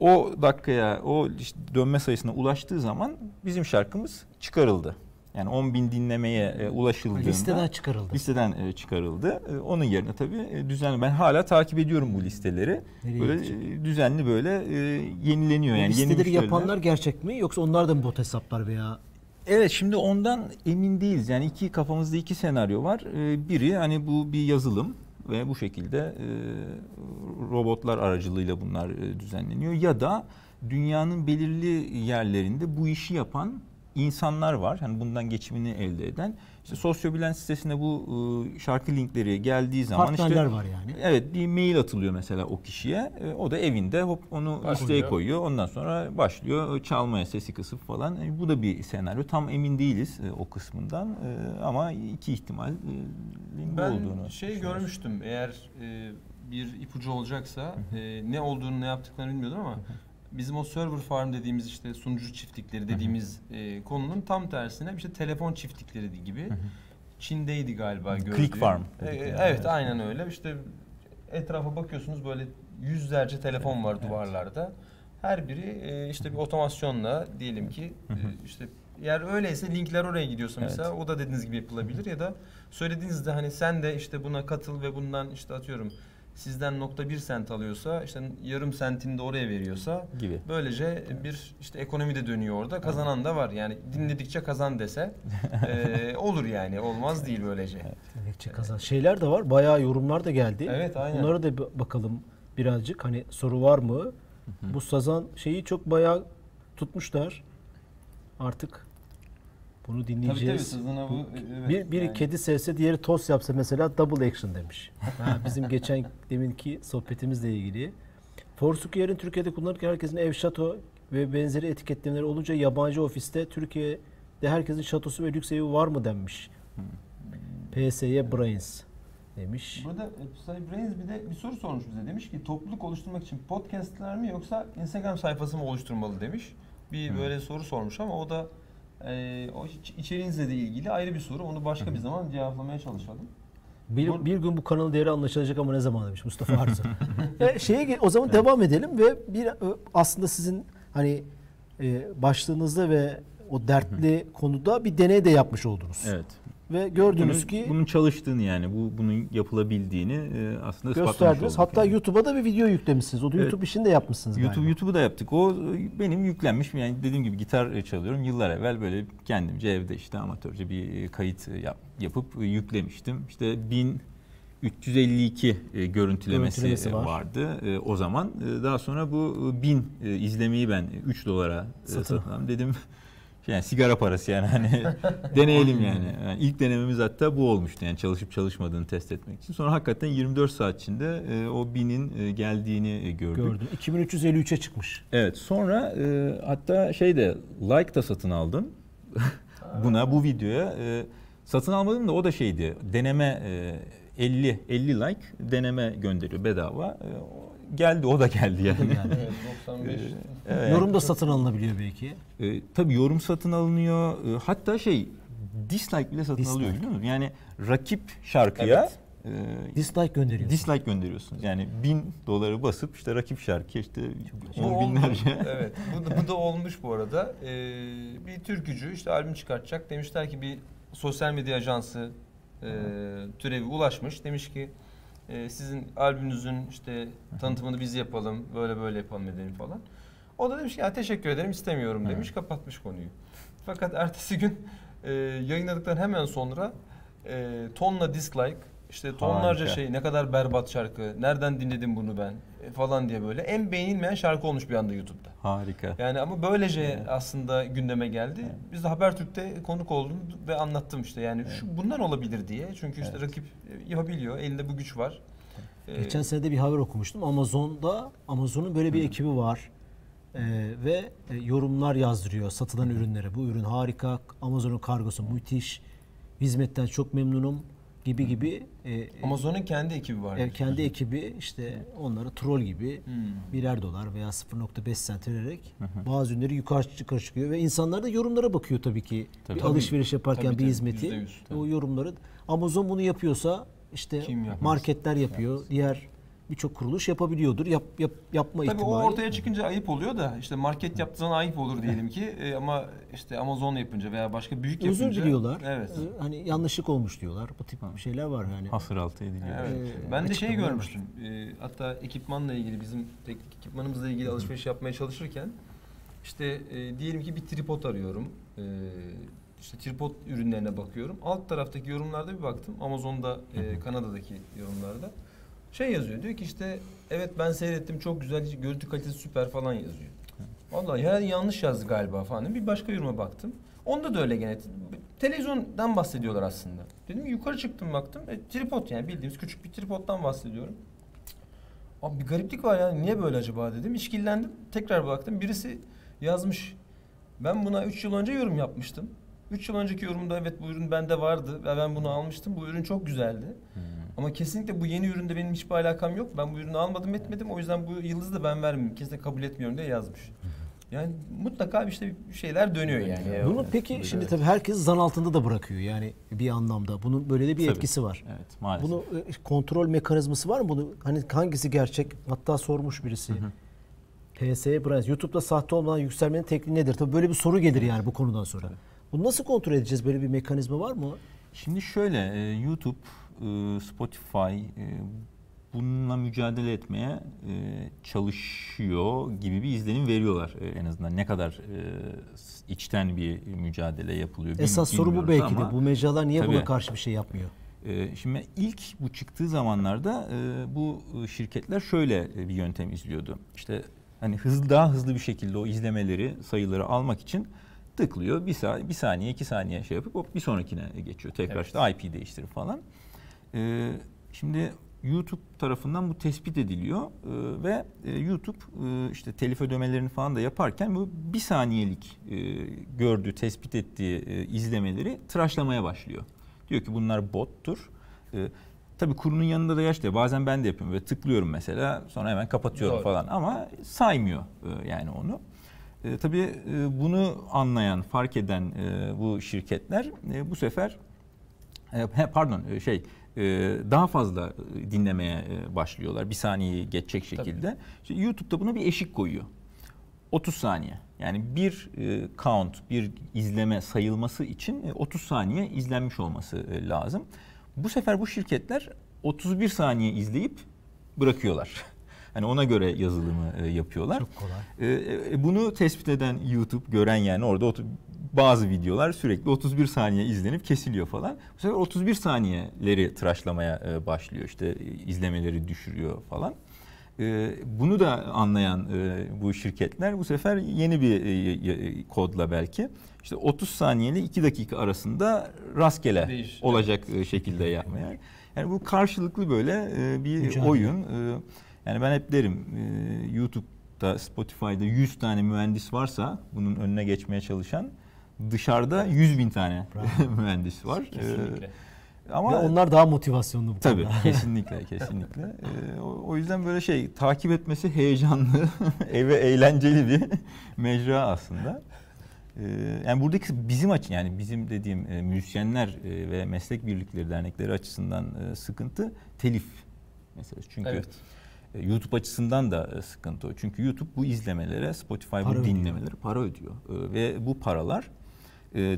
o dakikaya o işte dönme sayısına ulaştığı zaman bizim şarkımız çıkarıldı. Yani 10 bin dinlemeye e, ulaşıldığında Listeden çıkarıldı. listeden e, çıkarıldı. E, onun yerine tabii e, düzenli ben hala takip ediyorum bu listeleri. Nereye böyle e, düzenli böyle e, yenileniyor Bu yani yeni listeleri müşteriler- yapanlar gerçek mi yoksa onlar da mı bot hesaplar veya Evet şimdi ondan emin değiliz. Yani iki kafamızda iki senaryo var. Ee, biri hani bu bir yazılım ve bu şekilde e, robotlar aracılığıyla bunlar e, düzenleniyor ya da dünyanın belirli yerlerinde bu işi yapan insanlar var. Hani bundan geçimini elde eden. İşte Sosyobilen sitesine bu e, şarkı linkleri geldiği zaman partnerler işte var yani? Evet bir mail atılıyor mesela o kişiye. E, O da evinde hop onu Başlıyor. listeye koyuyor. Ondan sonra başlıyor çalmaya sesi kısıp falan. E, Bu da bir senaryo. Tam emin değiliz e, o kısmından. E, Ama iki ihtimal e, Ben olduğunu şey görmüştüm. Eğer e, bir ipucu olacaksa e, ne olduğunu ne yaptıklarını bilmiyordum ama bizim o server farm dediğimiz işte sunucu çiftlikleri dediğimiz e, konunun tam tersine işte telefon çiftlikleri gibi. Çin'deydi galiba gördüğüm. Click farm E, evet, evet. aynen öyle. İşte etrafa bakıyorsunuz böyle yüzlerce telefon var Evet. duvarlarda. Her biri e, işte bir otomasyonla diyelim ki e, işte eğer öyleyse linkler oraya gidiyorsa Evet. mesela o da dediğiniz gibi yapılabilir ya da söylediğinizde hani sen de işte buna katıl ve bundan işte atıyorum sizden nokta bir sent alıyorsa işte yarım sentini de oraya veriyorsa gibi. böylece bir işte ekonomi de dönüyor orada kazanan da var yani dinledikçe kazan dese *laughs* e, olur yani olmaz değil böylece. Dilekçe kazan. Şeyler de var. Bayağı yorumlar da geldi. Evet, aynen. Bunlara da bakalım birazcık. Hani soru var mı? Bu sazan şeyi çok bayağı tutmuşlar. Artık bunu Tabii tabii dinleyeceğiz. sızına bu evet, bir biri yani. kedi sevse diğeri toz yapsa mesela double action demiş. Ha, bizim geçen *laughs* deminki sohbetimizle ilgili. Foursquare'in Türkiye'de kullanırken herkesin ev, şato ve benzeri etiketlemeleri olunca yabancı ofiste Türkiye'de herkesin şatosu ve lüks evi var mı denmiş. PSY Brains demiş. Burada e, Psy Brains bir de bir soru sormuş bize. Demiş ki topluluk oluşturmak için podcastler mi yoksa Instagram sayfası mı oluşturmalı demiş. Bir böyle soru sormuş ama o da e, o iç- içeriğinizle de ilgili ayrı bir soru. Onu başka bir zaman cevaplamaya çalışalım. Bir, Bu- bir gün bu kanalın değeri anlaşılacak ama ne zaman demiş Mustafa Arzu. *laughs* e, şeye o zaman devam edelim ve bir aslında sizin hani e, başlığınızda ve o dertli konuda bir deney de yapmış oldunuz. Evet. Ve gördünüz Bunun- ki bunun çalıştığını yani bu bunun yapılabildiğini e, aslında gösterdiniz. Hatta yani. YouTube'a da bir video yüklemişsiniz. O da Evet. YouTube işini de yapmışsınız YouTube galiba. YouTube'u da yaptık. O e, benim yüklenmiş yani dediğim gibi gitar çalıyorum. Yıllar evvel böyle kendimce evde işte amatörce bir e, kayıt yap, yapıp e, yüklemiştim. İşte 1352 e, görüntülemesi, Görüntülemesi e, var. vardı e, o zaman. E, Daha sonra bu e, 1000 e, izlemeyi ben 3 dolara e, satın aldım. Dedim yani sigara parası yani hani *laughs* deneyelim yani. yani. İlk denememiz hatta bu olmuştu yani çalışıp çalışmadığını test etmek için. Sonra hakikaten 24 saat içinde e, o 1000'in e, geldiğini e, gördük. Gördüm. 2353'e çıkmış. Evet sonra e, hatta şey de like da satın aldım. *laughs* Buna bu videoya e, satın almadım da o da şeydi. Deneme e, 50 50 like deneme gönderiyor bedava. E, geldi o da geldi yani. Yani. *laughs* Evet 95. Evet. Yorum da satın alınabiliyor belki. E, tabii yorum satın alınıyor. E, hatta şey dislike bile satın Dislike. alıyor biliyor musun? Yani rakip şarkıya e, Dislike gönderiyor. dislike gönderiyorsunuz. Yani bin doları basıp işte rakip şarkıya işte Bu on binlerce. *laughs* evet. Bu da, bu da *laughs* olmuş bu arada. Ee, bir türkücü işte albüm çıkartacak. Demişler ki bir sosyal medya ajansı e, türevi ulaşmış. Demiş ki e, sizin albümünüzün işte tanıtımını biz yapalım. Böyle böyle yapalım edelim falan. O da demiş ki ya teşekkür ederim istemiyorum demiş. Kapatmış konuyu. Fakat ertesi gün e, yayınladıktan hemen sonra e, tonla dislike işte tonlarca Harika. şey ne kadar berbat şarkı nereden dinledim bunu ben e, falan diye böyle en beğenilmeyen şarkı olmuş bir anda YouTube'da. Harika. Yani ama böylece aslında gündeme geldi. Biz de Habertürk'te konuk oldum ve anlattım işte yani şu bundan olabilir diye. Çünkü işte Evet. rakip e, yapabiliyor. Elinde bu güç var. Ee, Geçen sene de bir haber okumuştum. Amazon'da Amazon'un böyle bir ekibi var. Ee, ve e, yorumlar yazdırıyor satılan ürünlere. Bu ürün harika. Amazon'un kargosu müthiş. Hizmetten çok memnunum gibi gibi e, Amazon'un kendi ekibi var. e, kendi ekibi işte onları troll gibi Hmm. birer dolar veya 0.5 sent vererek bazı ürünleri yukarı yukarı çıkıyor ve insanlar da yorumlara bakıyor tabii ki. Tabii. bir Tabii. alışveriş yaparken Tabii, bir tabii. hizmeti Yüzde yüz, o yorumları Amazon bunu yapıyorsa işte marketler yapıyor. Diğer birçok kuruluş yapabiliyordur. Yap, yap, yapma Tabii o ihtimali. ortaya çıkınca ayıp oluyor da işte market yaptığı zaman ayıp olur diyelim ki E, ama işte Amazon yapınca veya başka büyük yapınca Özür diliyorlar. Evet. Ee, Hani yanlışlık olmuş diyorlar. Bu tip şeyler var yani. Hasır altı ediliyor. Evet. Ee, ben de şey görmüştüm. E, hatta ekipmanla ilgili bizim teknik ekipmanımızla ilgili alışveriş yapmaya çalışırken işte e, diyelim ki bir tripod arıyorum. E, işte tripod ürünlerine bakıyorum. Alt taraftaki yorumlarda bir baktım. Amazon'da, e, Kanada'daki yorumlarda. Şey yazıyor. Diyor ki işte evet ben seyrettim çok güzel görüntü kalitesi süper falan yazıyor. Vallahi herhalde yanlış yazdı galiba falan. Bir başka yoruma baktım. Onda da öyle gene. Televizyondan bahsediyorlar aslında. Dedim yukarı çıktım baktım. E, tripod yani bildiğimiz küçük bir tripoddan bahsediyorum. Abi bir gariplik var yani niye böyle acaba dedim. İşkillendim. Tekrar baktım. Birisi yazmış. Ben buna 3 yıl önce yorum yapmıştım. 3 yıl önceki yorumda evet bu ürün bende vardı ve ben bunu almıştım. Bu ürün çok güzeldi. Ama kesinlikle bu yeni üründe benim hiçbir alakam yok. Ben bu ürünü almadım etmedim. O yüzden bu yıldızı da ben vermiyorum. Kesinlikle kabul etmiyorum diye yazmış. Yani mutlaka işte bir şeyler dönüyor yani. Bunu peki şimdi tabii herkes zan altında da bırakıyor yani bir anlamda. Bunun böyle de bir Tabii. etkisi var. Evet maalesef. Bunu e, kontrol mekanizması var mı? Bunu hani hangisi gerçek? Hatta sormuş birisi. PS'ye Brands. YouTube'da sahte olmadan yükselmenin tekniği nedir? Tabii böyle bir soru gelir yani bu konudan sonra. Bunu nasıl kontrol edeceğiz? Böyle bir mekanizma var mı? Şimdi şöyle e, YouTube, Spotify e, bununla mücadele etmeye e, çalışıyor gibi bir izlenim veriyorlar e, en azından. Ne kadar e, içten bir mücadele yapılıyor. Esas soru bu belki de. Bu mecralar niye buna Tabii. karşı bir şey yapmıyor? e, şimdi ilk bu çıktığı zamanlarda e, bu e, şirketler şöyle e, bir yöntem izliyordu. İşte hani hızlı daha hızlı bir şekilde o izlemeleri, sayıları almak için tıklıyor. Bir, sa- bir saniye, iki saniye şey yapıp hop bir sonrakine geçiyor. Tekrar Evet. işte IP değiştirip falan. E, şimdi YouTube tarafından bu tespit ediliyor e, ve e, YouTube e, işte telif ödemelerini falan da yaparken bu bir saniyelik e, gördüğü, tespit ettiği e, izlemeleri tıraşlamaya başlıyor. Diyor ki bunlar bottur. E, tabii kurunun yanında da yaşlıyor. Bazen ben de yapıyorum ve tıklıyorum mesela sonra hemen kapatıyorum Doğru. falan ama saymıyor e, yani onu. E, tabii e, bunu anlayan, fark eden e, bu şirketler e, bu sefer e, pardon e, şey daha fazla e, dinlemeye e, başlıyorlar. Bir saniyeyi geçecek şekilde. İşte YouTube'da buna bir eşik koyuyor. 30 saniye. Yani bir e, count, bir izleme sayılması için e, 30 saniye izlenmiş olması lazım. Bu sefer bu şirketler 31 saniye izleyip bırakıyorlar. *laughs* Hani ona göre yazılımı e, yapıyorlar. Çok kolay. E, e, bunu tespit eden YouTube gören yani orada otu- bazı videolar sürekli 31 saniye izlenip kesiliyor falan. Bu sefer 31 saniyeleri tıraşlamaya e, başlıyor işte e, izlemeleri düşürüyor falan. E, bunu da anlayan e, bu şirketler bu sefer yeni bir e, kodla belki işte 30 saniye ile 2 dakika arasında rastgele Değiş- olacak e, şekilde yapmaya. Yani bu karşılıklı böyle e, bir Mücadele. oyun. Yani ben hep derim e, YouTube'da, Spotify'da 100 tane mühendis varsa bunun önüne geçmeye çalışan dışarıda 100 bin tane *laughs* mühendis var. Kesinlikle. ama Ve onlar daha motivasyonlu bu Tabii konuda. *laughs* kesinlikle kesinlikle. Ee, o, o yüzden böyle şey takip etmesi heyecanlı *laughs* ve eğlenceli bir mecra aslında. Ee, yani buradaki bizim açı yani bizim dediğim e, müzisyenler e, ve meslek birlikleri dernekleri açısından e, sıkıntı telif meselesi. Çünkü Evet. E, YouTube açısından da e, sıkıntı o. Çünkü YouTube bu izlemelere, Spotify Para bu ödüyor. dinlemelere para ödüyor. E, Ve bu paralar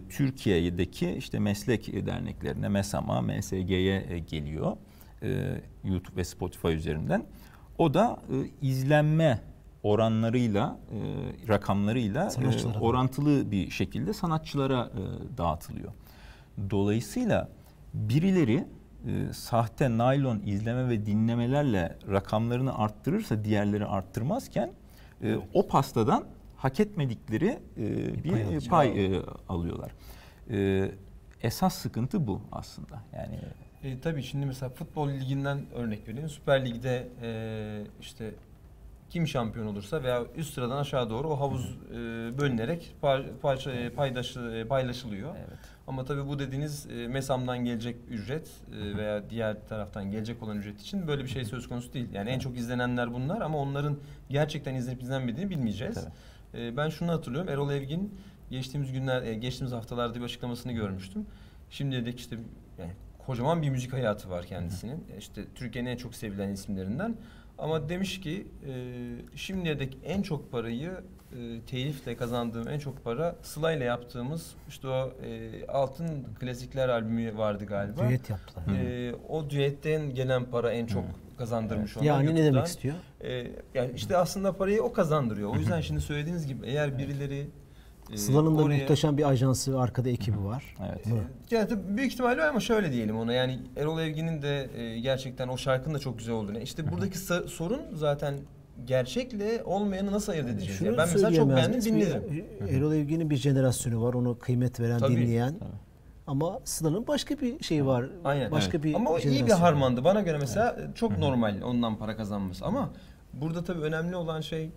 Türkiye'deki işte meslek derneklerine, MESAM'a, MSG'ye geliyor. YouTube ve Spotify üzerinden. O da izlenme oranlarıyla, rakamlarıyla orantılı bir şekilde sanatçılara dağıtılıyor. Dolayısıyla birileri e, sahte naylon izleme ve dinlemelerle rakamlarını arttırırsa diğerleri arttırmazken e, o pastadan hak etmedikleri e, bir pay e, pay e, alıyorlar. E, esas sıkıntı bu aslında. Yani E, tabii şimdi mesela futbol liginden örnek vereyim. Süper Lig'de e, işte kim şampiyon olursa veya üst sıradan aşağı doğru o havuz e, bölünerek par, parça, e, paydaş, e, paylaşılıyor. Evet. Ama tabii bu dediğiniz e, MESAM'dan gelecek ücret e, veya diğer taraftan gelecek olan ücret için böyle bir şey söz konusu değil. Yani en çok izlenenler bunlar ama onların gerçekten izlenip izlenmediğini bilmeyeceğiz. Tabii. E, ben şunu hatırlıyorum. Erol Evgin geçtiğimiz günler, e, geçtiğimiz haftalarda bir açıklamasını görmüştüm. Şimdi dedik işte yani kocaman bir müzik hayatı var kendisinin. E, İşte Türkiye'nin en çok sevilen isimlerinden. Ama demiş ki e, şimdiye dek en çok parayı e, telifle kazandığım en çok para Sıla ile yaptığımız işte o e, Altın Klasikler albümü vardı galiba. Düet yaptılar. E, o düetten gelen para en çok kazandırmış ona. Yani ne YouTube'dan. demek istiyor? E, yani işte aslında parayı o kazandırıyor. O yüzden şimdi söylediğiniz gibi eğer birileri e, Sıla'nın da oraya- muhteşem bir ajansı, arkada ekibi var. Evet. Mi? yani tabii büyük ihtimalle ama şöyle diyelim ona yani Erol Evgin'in de e, gerçekten o şarkının da çok güzel olduğunu. İşte buradaki sorun zaten gerçekle olmayanı nasıl ayırt edeceğiz? Şunu Yani ben mesela çok beğendim dinledim. Bir- Erol Evgin'in bir jenerasyonu var. Ona kıymet veren, Tabii. dinleyen. Ama Sıla'nın başka bir şeyi var. Aynen. Başka bir Ama o iyi bir harmandı. Bana göre mesela çok normal ondan para kazanması. Ama burada tabii önemli olan şey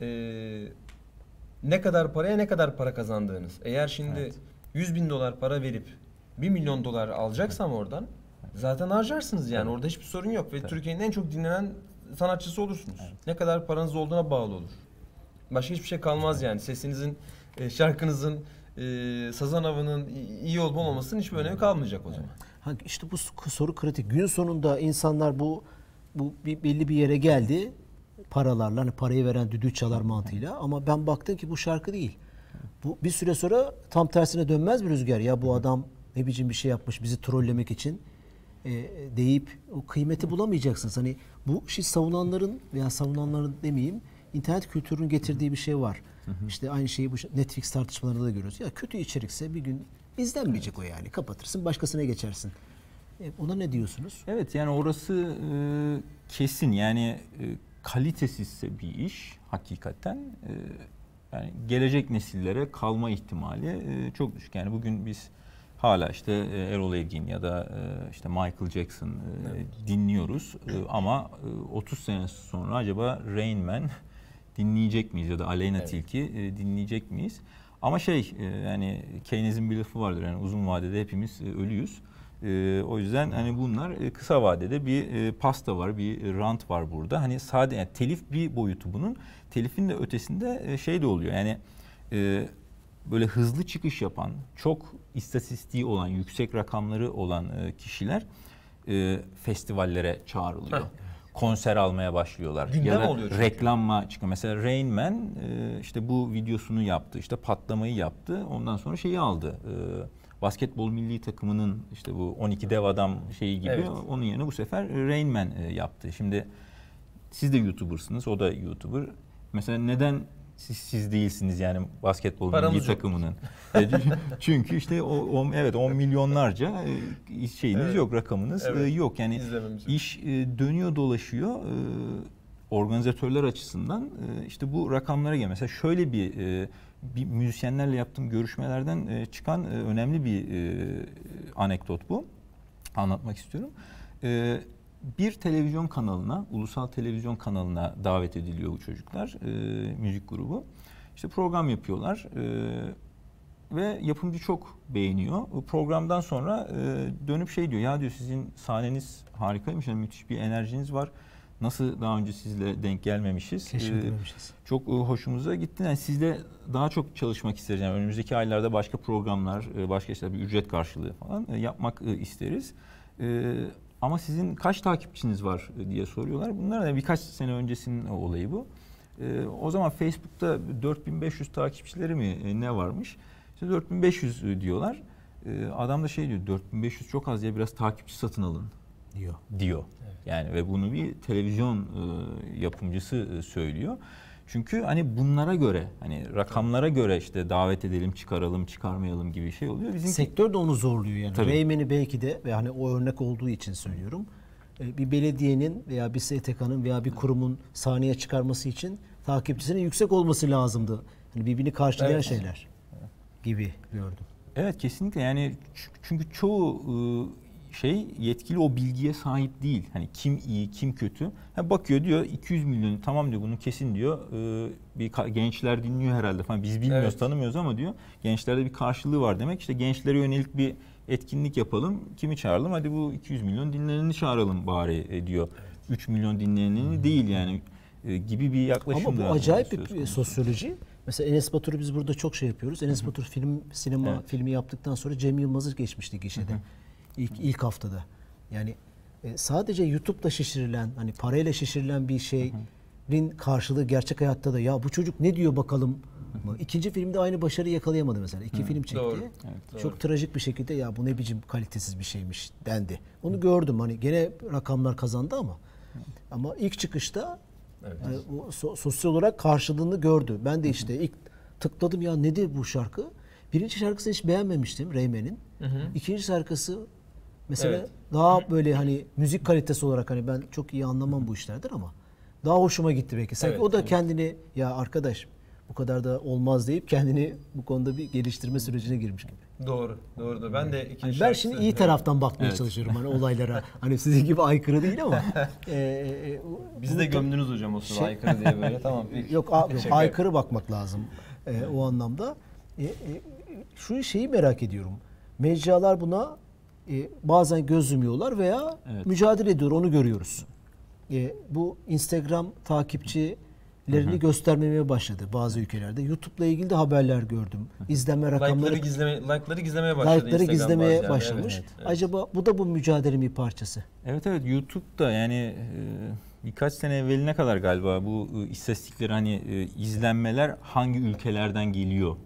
e, ne kadar paraya ne kadar para kazandığınız. Eğer şimdi Evet. 100 bin dolar para verip 1 milyon dolar alacaksam oradan zaten harcarsınız yani. Orada hiçbir sorun yok. Ve Türkiye'nin en çok dinlenen sanatçısı olursunuz. Ne kadar paranız olduğuna bağlı olur. Başka hiçbir şey kalmaz yani. Sesinizin, e, şarkınızın, e, sazan avının iyi olup olmamasının hiçbir önemi kalmayacak o zaman. Ha, işte bu soru kritik. Gün sonunda insanlar bu bu bir, belli bir yere geldi paralarla hani parayı veren düdüğü çalar mantığıyla ama ben baktım ki bu şarkı değil. Bu bir süre sonra tam tersine dönmez mi rüzgar? Ya bu adam ne biçim bir şey yapmış bizi trollemek için e, deyip o kıymeti bulamayacaksınız. Hani bu şey savunanların veya savunanların demeyeyim internet kültürünün getirdiği bir şey var. İşte aynı şeyi bu Netflix tartışmalarında da görüyoruz. Ya kötü içerikse bir gün izlenmeyecek o yani. Kapatırsın başkasına geçersin. E, ona ne diyorsunuz? Evet yani orası e, kesin yani e, kalitesizse bir iş hakikaten e, yani gelecek nesillere kalma ihtimali e, çok düşük. Yani bugün biz hala işte e, Erol Evgin ya da e, işte Michael Jackson e, dinliyoruz E, ama e, 30 sene sonra acaba Rain Man *laughs* dinleyecek miyiz ya da Aleyna Evet. Tilki dinleyecek miyiz? Ama şey yani Keynes'in bir lafı vardır yani uzun vadede hepimiz ölüyüz. O yüzden hani bunlar kısa vadede bir pasta var, bir rant var burada. Hani sadece yani telif bir boyutu bunun. Telifin de ötesinde şey de oluyor. Yani böyle hızlı çıkış yapan, çok istatistiği olan, yüksek rakamları olan e, kişiler e, festivallere çağrılıyor. Heh. Konser almaya başlıyorlar. Gündem ya da oluyor çünkü. çıkıyor. Mesela Rain Man e, işte bu videosunu yaptı. işte patlamayı yaptı. Ondan sonra şeyi aldı. E, basketbol milli takımının işte bu 12 dev adam şeyi gibi Evet. onun yerine bu sefer Rain Man e, yaptı. Şimdi siz de YouTuber'sınız, o da YouTuber. Mesela neden siz, siz değilsiniz yani basketbol Paramız milli yok. takımının? *laughs* E, çünkü işte o, o- evet 10 milyonlarca e, şeyiniz Evet. yok, rakamınız e, Evet. yok. Yani İzlememiz yok. iş e, dönüyor dolaşıyor. Organizatörler açısından işte bu rakamlara gel. Mesela şöyle bir bir müzisyenlerle yaptığım görüşmelerden çıkan önemli bir anekdot bu. Anlatmak istiyorum. Bir televizyon kanalına, ulusal televizyon kanalına davet ediliyor bu çocuklar, e, müzik grubu. İşte program yapıyorlar e, ve yapımcı çok beğeniyor. Bu programdan sonra e, dönüp şey diyor, ya diyor sizin sahneniz harikaymış, yani müthiş bir enerjiniz var. Nasıl daha önce sizle denk gelmemişiz? E, Keşfedememişiz. çok e, hoşumuza gitti. Yani sizle daha çok çalışmak isteriz. Yani önümüzdeki aylarda başka programlar, e, başka işte bir ücret karşılığı falan yapmak isteriz. E, Ama sizin kaç takipçiniz var e, diye soruyorlar. Bunlar da birkaç sene öncesinin olayı bu. E, O zaman Facebook'ta 4500 takipçileri mi e, ne varmış? İşte 4500 diyorlar. E, Adam da şey diyor 4500 çok az ya biraz takipçi satın alın diyor. diyor. Yani ve bunu bir televizyon e, yapımcısı e, söylüyor. Çünkü hani bunlara göre hani rakamlara göre işte davet edelim, çıkaralım, çıkarmayalım gibi şey oluyor. Bizim Sektör de onu zorluyor yani. Tabii. Reymen'i belki de ve hani o örnek olduğu için söylüyorum. e, Bir belediyenin veya bir STK'nın veya bir kurumun sahneye çıkarması için takipçisinin yüksek olması lazımdı. Hani birbirini karşılayan Evet. şeyler gibi gördüm. Evet kesinlikle yani çünkü çoğu e, şey yetkili o bilgiye sahip değil. Hani kim iyi, kim kötü. Ha bakıyor diyor 200 milyon tamam diyor bunu kesin diyor. Ee, bir gençler dinliyor herhalde falan. Biz bilmiyoruz, Evet. tanımıyoruz ama diyor gençlerde bir karşılığı var demek. İşte gençlere yönelik bir etkinlik yapalım. Kimi çağıralım? Hadi bu 200 milyon dinleyenini çağıralım bari e, diyor. 3 milyon dinleyenini değil yani e, gibi bir yaklaşım Ama bu acayip bir sosyoloji. Mesela Enes Batur'u biz burada çok şey yapıyoruz. Enes Batur film sinema Evet. filmi yaptıktan sonra Cem Yılmaz'ı geçmişti gişede. İlk ilk haftada. Yani e, sadece YouTube'da şişirilen hani parayla şişirilen bir şeyin karşılığı gerçek hayatta da ya bu çocuk ne diyor bakalım mı? İkinci filmde aynı başarıyı yakalayamadı mesela. İki film çekti. Doğru. Çok trajik bir şekilde ya bu ne biçim kalitesiz bir şeymiş dendi. Onu gördüm hani gene rakamlar kazandı ama ama ilk çıkışta Evet. yani bu so- sosyal olarak karşılığını gördü. Ben de işte ilk tıkladım ya nedir bu şarkı? Birinci şarkısını hiç beğenmemiştim Reymen'in. İkinci şarkısı mesela Evet. daha böyle hani müzik kalitesi olarak hani ben çok iyi anlamam bu işlerden ama daha hoşuma gitti belki. Sanki Evet, o da evet. kendini ya arkadaş bu kadar da olmaz deyip kendini bu konuda bir geliştirme sürecine girmiş gibi. Doğru. Doğru da ben de ikinci Hani ben şimdi iyi taraftan bakmaya Evet. çalışıyorum hani *laughs* olaylara. Hani sizin gibi aykırı değil ama. *laughs* e, e, o- Bizi de gömdünüz hocam o sırada Şey- aykırı diye böyle. Tamam. *laughs* peki. Yok, a- yok aykırı bakmak lazım e, o anlamda. E, e, şu şeyi merak ediyorum. Mecralar buna e, bazen göz yumuyorlar veya Evet. mücadele ediyor onu görüyoruz. E, bu Instagram takipçilerini göstermemeye başladı bazı ülkelerde. YouTube'la ilgili de haberler gördüm. İzlenme rakamları Like'ları gizleme, like'ları gizlemeye başladı like'ları Instagram gizlemeye başlamış. Evet, evet. Acaba bu da bu mücadelenin bir parçası. Evet evet YouTube'da yani e, birkaç sene evveline kadar galiba bu e, istatistikleri hani e, izlenmeler hangi ülkelerden geliyor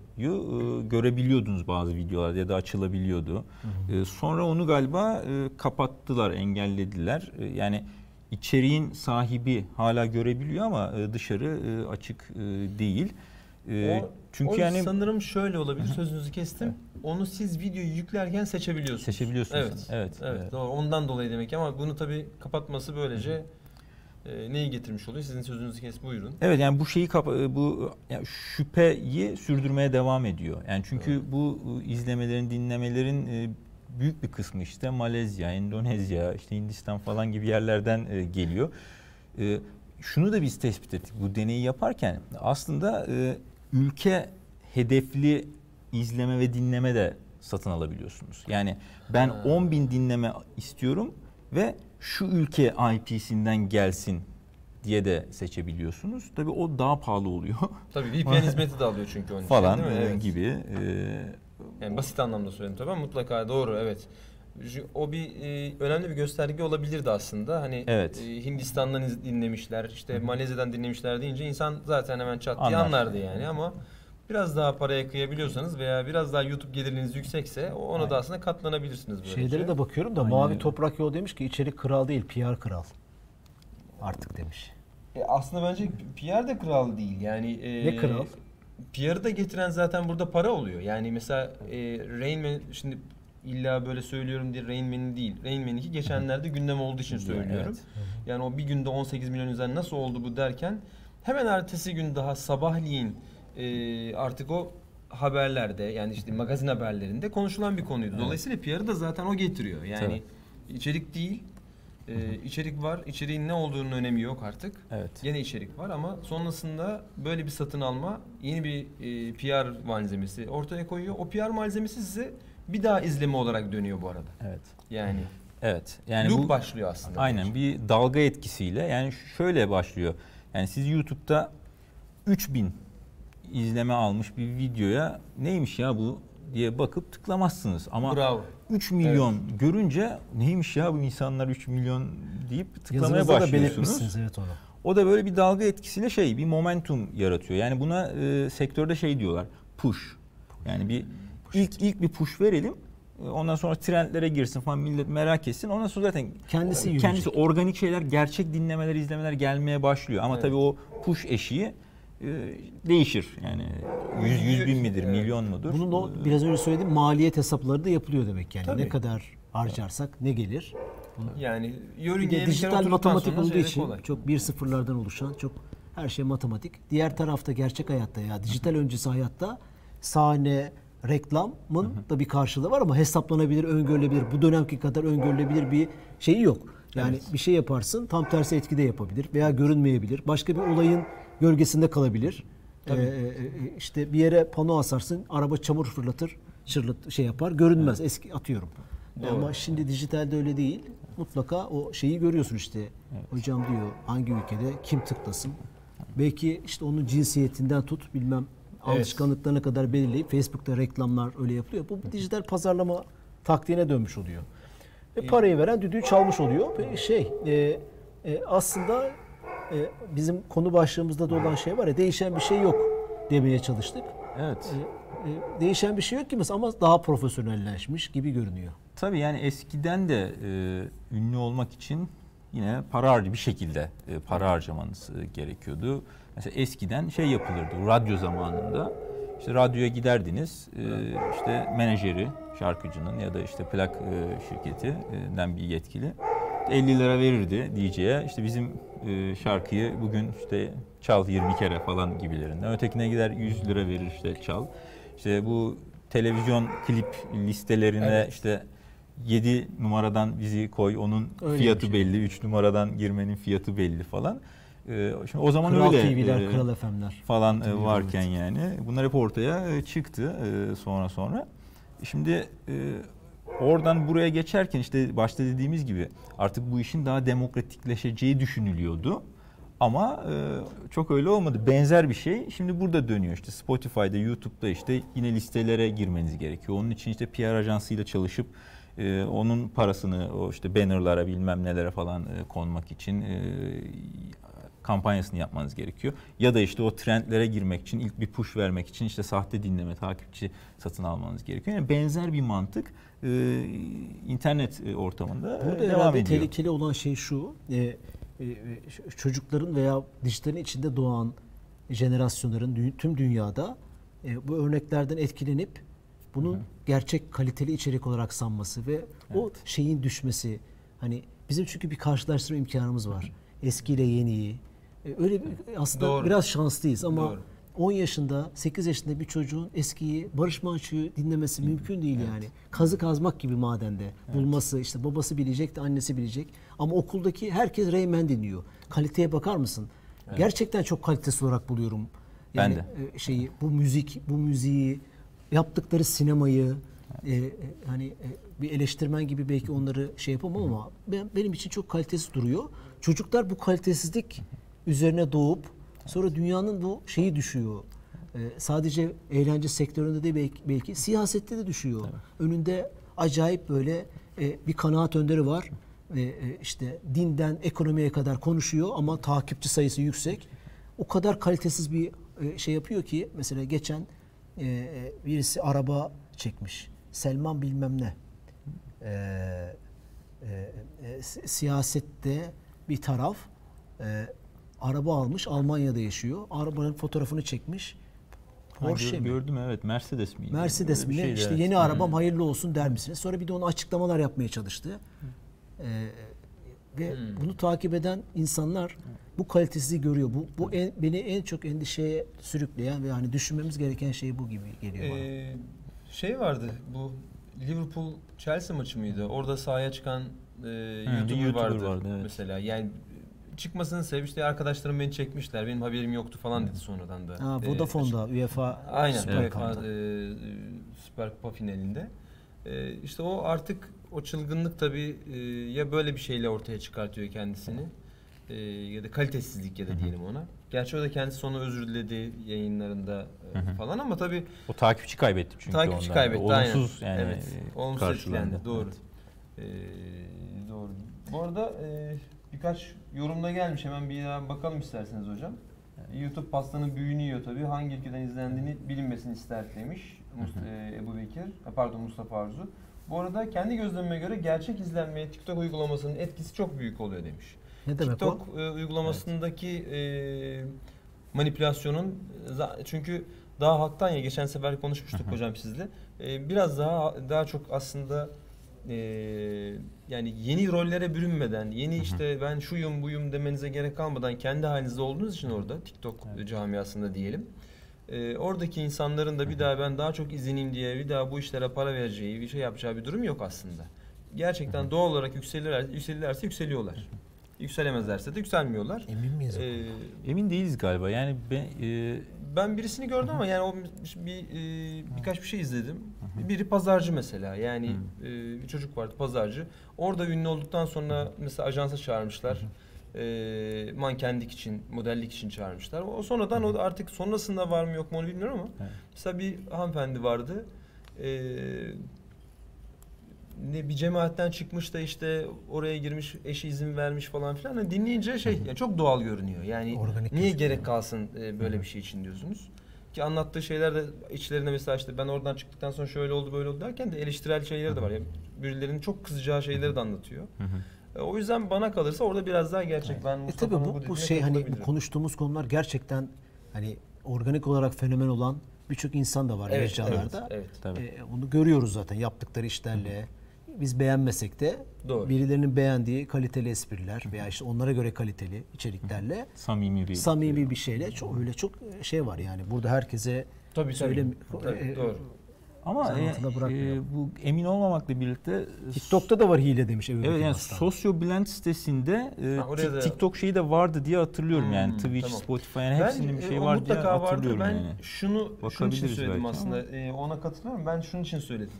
görebiliyordunuz bazı videolarda ya da açılabiliyordu. E, sonra onu galiba e, kapattılar, engellediler. Yani içeriğin sahibi hala görebiliyor ama e, dışarı açık değil. O- çünkü o yani sanırım şöyle olabilir. Sözünüzü kestim. Onu siz videoyu yüklerken seçebiliyorsunuz. Seçebiliyorsunuz. Evet. Evet, Evet. evet. Doğru. Ondan dolayı demek ki ama bunu tabii kapatması böylece e, neyi getirmiş oluyor? Sizin sözünüzü kes buyurun. Evet yani bu şeyi e, bu yani şüpheyi sürdürmeye devam ediyor. Yani çünkü bu e, izlemelerin, dinlemelerin e, büyük bir kısmı işte Malezya, Endonezya, işte Hindistan falan gibi yerlerden e, geliyor. E, Şunu da biz tespit ettik bu deneyi yaparken aslında e, ülke hedefli izleme ve dinleme de satın alabiliyorsunuz. Yani ben Ha. 10 bin dinleme istiyorum ve şu ülke IP'sinden gelsin diye de seçebiliyorsunuz. Tabii o daha pahalı oluyor Tabii VPN *laughs* hizmeti de alıyor çünkü onun için, falan değil mi? e, Evet. gibi. E, Yani basit anlamda söyledim tabii ama mutlaka doğru evet. O bir e, önemli bir gösterge olabilirdi aslında. Hani Evet. e, Hindistan'dan dinlemişler, işte Malezya'dan dinlemişler deyince insan zaten hemen çat diye Anlar. anlardı yani ama biraz daha paraya kıyabiliyorsanız veya biraz daha YouTube geliriniz yüksekse ona da aslında katlanabilirsiniz böylece. Şeylere de bakıyorum da Aynen Mavi. Toprak Yol demiş ki içerik kral değil PR kral. Artık demiş. E, aslında bence PR de kral değil. Yani e, Ne kral? PR'ı da getiren zaten burada para oluyor. Yani mesela e, Rain Man şimdi illa böyle söylüyorum diye Rain Man'in değil. Rain Man'inki geçenlerde gündem olduğu için söylüyorum. Evet. Yani o bir günde 18 milyon üzerine nasıl oldu bu derken hemen ertesi gün daha sabahleyin e, artık o haberlerde yani işte magazin haberlerinde konuşulan bir konuydu. Dolayısıyla PR'ı da zaten o getiriyor. Yani içerik değil, e, içerik var. İçeriğin ne olduğunun önemi yok artık. Evet. Yine içerik var ama sonrasında böyle bir satın alma yeni bir e, PR malzemesi ortaya koyuyor. O PR malzemesi size bir daha izleme olarak dönüyor bu arada. Evet. Yani, Evet. Yani loop bu başlıyor aslında. aynen bir dalga etkisiyle yani şöyle başlıyor. Yani siz YouTube'da 3000 izleme almış bir videoya neymiş ya bu diye bakıp tıklamazsınız. Ama Bravo. 3 milyon görünce neymiş ya bu insanlar 3 milyon deyip tıklamaya Yazınızda da başlıyorsunuz. belirtmişsiniz evet onu. O da böyle bir dalga etkisiyle şey bir momentum yaratıyor. Yani buna e, sektörde şey diyorlar. Push. Yani bir ilk ilk bir push verelim. E, Ondan sonra trendlere girsin falan millet merak etsin. Ondan sonra zaten Kendisi e, yürüyecek. kendisi organik şeyler, gerçek dinlemeler, izlemeler gelmeye başlıyor. Ama Evet. tabii o push eşiği değişir. Yani 100 100 bin midir, Evet. milyon mudur? Bunun o E, biraz önce söylediğim maliyet hesapları da yapılıyor demek yani. Tabii. Ne kadar harcarsak ne gelir? Yani Bir de dijital matematik sonra olduğu için kolay. çok bir sıfırlardan oluşan çok her şey matematik. Diğer tarafta gerçek hayatta ya dijital öncesi hayatta sahne, reklamın da bir karşılığı var ama hesaplanabilir, öngörülebilir. Bu dönemki kadar öngörülebilir bir şeyi yok. Yani bir şey yaparsın tam tersi etkide yapabilir veya görünmeyebilir. Başka bir olayın gölgesinde kalabilir. Ee, e, işte bir yere pano asarsın, araba çamur fırlatır, şırlıt şey yapar, görünmez. Eski atıyorum. Doğru. Ama şimdi dijitalde öyle değil. Mutlaka o şeyi görüyorsun işte. Hocam diyor hangi ülkede kim tıklasın. Belki işte onun cinsiyetinden tut bilmem Evet. alışkanlıklarına kadar belirleyip Facebook'ta reklamlar öyle yapılıyor. Bu dijital pazarlama taktiğine dönmüş oluyor. Ve parayı veren düdüğü çalmış oluyor. Ve şey e, e, aslında e, bizim konu başlığımızda da olan şey var ya değişen bir şey yok demeye çalıştık. Evet. E, e, değişen bir şey yok ki mesela ama daha profesyonelleşmiş gibi görünüyor. Tabii yani eskiden de e, ünlü olmak için yine para harcı bir şekilde e, para harcamanız e, gerekiyordu. Mesela eskiden şey yapılırdı radyo zamanında. işte radyoya giderdiniz e, işte menajeri şarkıcının ya da işte plak e, şirketinden bir yetkili 50 lira verirdi DJ'ye. İşte bizim e, şarkıyı bugün işte çal 20 kere falan gibilerinden. Ötekine gider 100 lira verir işte çal. İşte bu televizyon klip listelerine Evet. işte 7 numaradan bizi koy onun Öyle fiyatı şey. belli. 3 numaradan girmenin fiyatı belli falan. E, şimdi o zaman Kral öyle TV'ler, e, Kral FM'ler. falan e, varken evet. yani bunlar hep ortaya e, çıktı e, sonra sonra. Şimdi e, oradan buraya geçerken işte başta dediğimiz gibi artık bu işin daha demokratikleşeceği düşünülüyordu. Ama e, çok öyle olmadı. Benzer bir şey şimdi burada dönüyor. İşte Spotify'da, YouTube'da işte yine listelere girmeniz gerekiyor. Onun için işte PR ajansıyla çalışıp e, onun parasını o işte bannerlara bilmem nelere falan e, konmak için e, kampanyasını yapmanız gerekiyor. Ya da işte o trendlere girmek için ilk bir push vermek için işte sahte dinleme, takipçi satın almanız gerekiyor. Yani benzer bir mantık e, internet e, ortamında Burada e, devam herhalde ediyor. tehlikeli olan şey şu. e, e, çocukların veya dijitalin içinde doğan jenerasyonların tüm dünyada bu örneklerden etkilenip bunun gerçek kaliteli içerik olarak sanması ve o şeyin düşmesi. Hani bizim çünkü bir karşılaştırma imkanımız var. Eskiyle yeniyi. E, öyle bir, aslında Doğru. biraz şanslıyız ama Doğru. 10 yaşında, 8 yaşında bir çocuğun eskiyi Barış Manço'yu dinlemesi mümkün değil yani. Kazı kazmak gibi madende. Bulması, işte babası bilecek de annesi bilecek. Ama okuldaki herkes Rayman dinliyor. Kaliteye bakar mısın? Gerçekten çok kalitesiz olarak buluyorum. Ben Yani de. e, şeyi, bu müzik, bu müziği, yaptıkları sinemayı, e, e, hani e, bir eleştirmen gibi belki onları şey yapamam ama ben, benim için çok kalitesiz duruyor. Çocuklar bu kalitesizlik üzerine doğup sonra dünyanın bu şeyi düşüyor. E, sadece eğlence sektöründe de belki, belki siyasette de düşüyor. Önünde acayip böyle e, bir kanaat önderi var. E, e, işte dinden ekonomiye kadar konuşuyor ama takipçi sayısı yüksek. O kadar kalitesiz bir e, şey yapıyor ki mesela geçen e, e, birisi araba çekmiş. Selman bilmem ne. E, e, e, si- siyasette bir taraf e, araba almış Almanya'da yaşıyor. Arabanın fotoğrafını çekmiş. Ha, Porsche gö- mi? gördüm evet Mercedes miydi? Mercedes mi şeydi, İşte yeni arabam hayırlı olsun der misiniz? Sonra bir de onu açıklamalar yapmaya çalıştı. Ee, ve bunu takip eden insanlar bu kalitesizliği görüyor. Bu, bu en- beni en çok endişeye sürükleyen ve hani düşünmemiz gereken şey bu gibi geliyor bana. Ee, şey vardı bu Liverpool Chelsea maçı mıydı? Orada sahaya çıkan e, YouTuber, YouTuber vardı, vardı, evet. mesela. Yani çıkmasının sebebi işte arkadaşlarım beni çekmişler. Benim haberim yoktu falan dedi sonradan da. Ha, Ee, Vodafone'da UEFA Aynen. Süper UEFA, Cup'ta. e, Süper Kupa finalinde. E, işte o artık o çılgınlık tabii e, ya böyle bir şeyle ortaya çıkartıyor kendisini e, ya da kalitesizlik ya da diyelim ona. Gerçi o da kendisi sonra özür diledi yayınlarında e, falan ama tabii O takipçi kaybetti çünkü takipçi ondan. kaybetti Olumsuz aynen. yani evet. Olumsuz etkilendi doğru. Evet. E, doğru. Bu arada e, birkaç yorumda gelmiş hemen bir daha bakalım isterseniz hocam. YouTube pastanın büyüğünü yiyor tabii. Hangi ülkeden izlendiğini bilinmesini ister demiş e, Ebu Bekir. E, Pardon Mustafa Arzu. Bu arada kendi gözlemime göre gerçek izlenmeye TikTok uygulamasının etkisi çok büyük oluyor demiş. Ne demek o? TikTok e, uygulamasındaki e, manipülasyonun çünkü daha halktan ya geçen sefer konuşmuştuk hocam sizle. E, biraz daha daha çok aslında e, yani yeni rollere bürünmeden, yeni işte ben şuyum buyum demenize gerek kalmadan kendi halinizde olduğunuz için orada TikTok camiasında diyelim. e, oradaki insanların da bir daha ben daha çok izineyim diye bir daha bu işlere para vereceği, bir şey yapacağı bir durum yok aslında. Gerçekten doğal olarak yükselirler, yükselirlerse yükseliyorlar. Yükselemezlerse de yükselmiyorlar. Emin miyiz? Ee, Emin değiliz galiba. Yani ben, e, ben birisini gördüm ama yani o bir e, birkaç bir şey izledim. Biri pazarcı mesela. Yani e, bir çocuk vardı pazarcı. Orada ünlü olduktan sonra mesela ajansa çağırmışlar. E, mankenlik için, modellik için çağırmışlar. O sonradan o artık sonrasında var mı yok mu onu bilmiyorum ama mesela bir hanımefendi vardı. E, ne bir cemaatten çıkmış da işte oraya girmiş, eşi izin vermiş falan filan. Hani dinleyince şey yani çok doğal görünüyor. Yani Organik niye gerek kalsın e, böyle bir şey için diyorsunuz. Ki anlattığı şeyler de içlerinde mesela işte ben oradan çıktıktan sonra şöyle oldu böyle oldu derken de eleştirel şeyleri de var. Yani birilerinin çok kızacağı şeyleri de anlatıyor. E, o yüzden bana kalırsa orada biraz daha gerçek. Ben E tabii bu, bu şey hani bu konuştuğumuz konular gerçekten hani organik olarak fenomen olan birçok insan da var Evet, mecralarda. evet, evet. Tabii. E, bunu görüyoruz zaten yaptıkları işlerle. Biz beğenmesek de Doğru. birilerinin beğendiği kaliteli espriler veya işte onlara göre kaliteli içeriklerle samimi bir samimi bir şeyle çok öyle çok şey var yani. Burada herkese Tabii, söylem tabii. Tabii, e, doğru. Ama e, e, bu emin olmamakla birlikte TikTok'ta da var hile demiş Evet yani Aslan. Sosyo Blend sitesinde e, Ha, TikTok şeyi de vardı diye hatırlıyorum yani Hmm, Twitch, tamam. Spotify yani hepsinin bir şey e, o var diye hatırlıyorum Ben yani. şunu şunun için söyledim belki aslında. E, ona katılıyorum. Ben şunun için söyledim.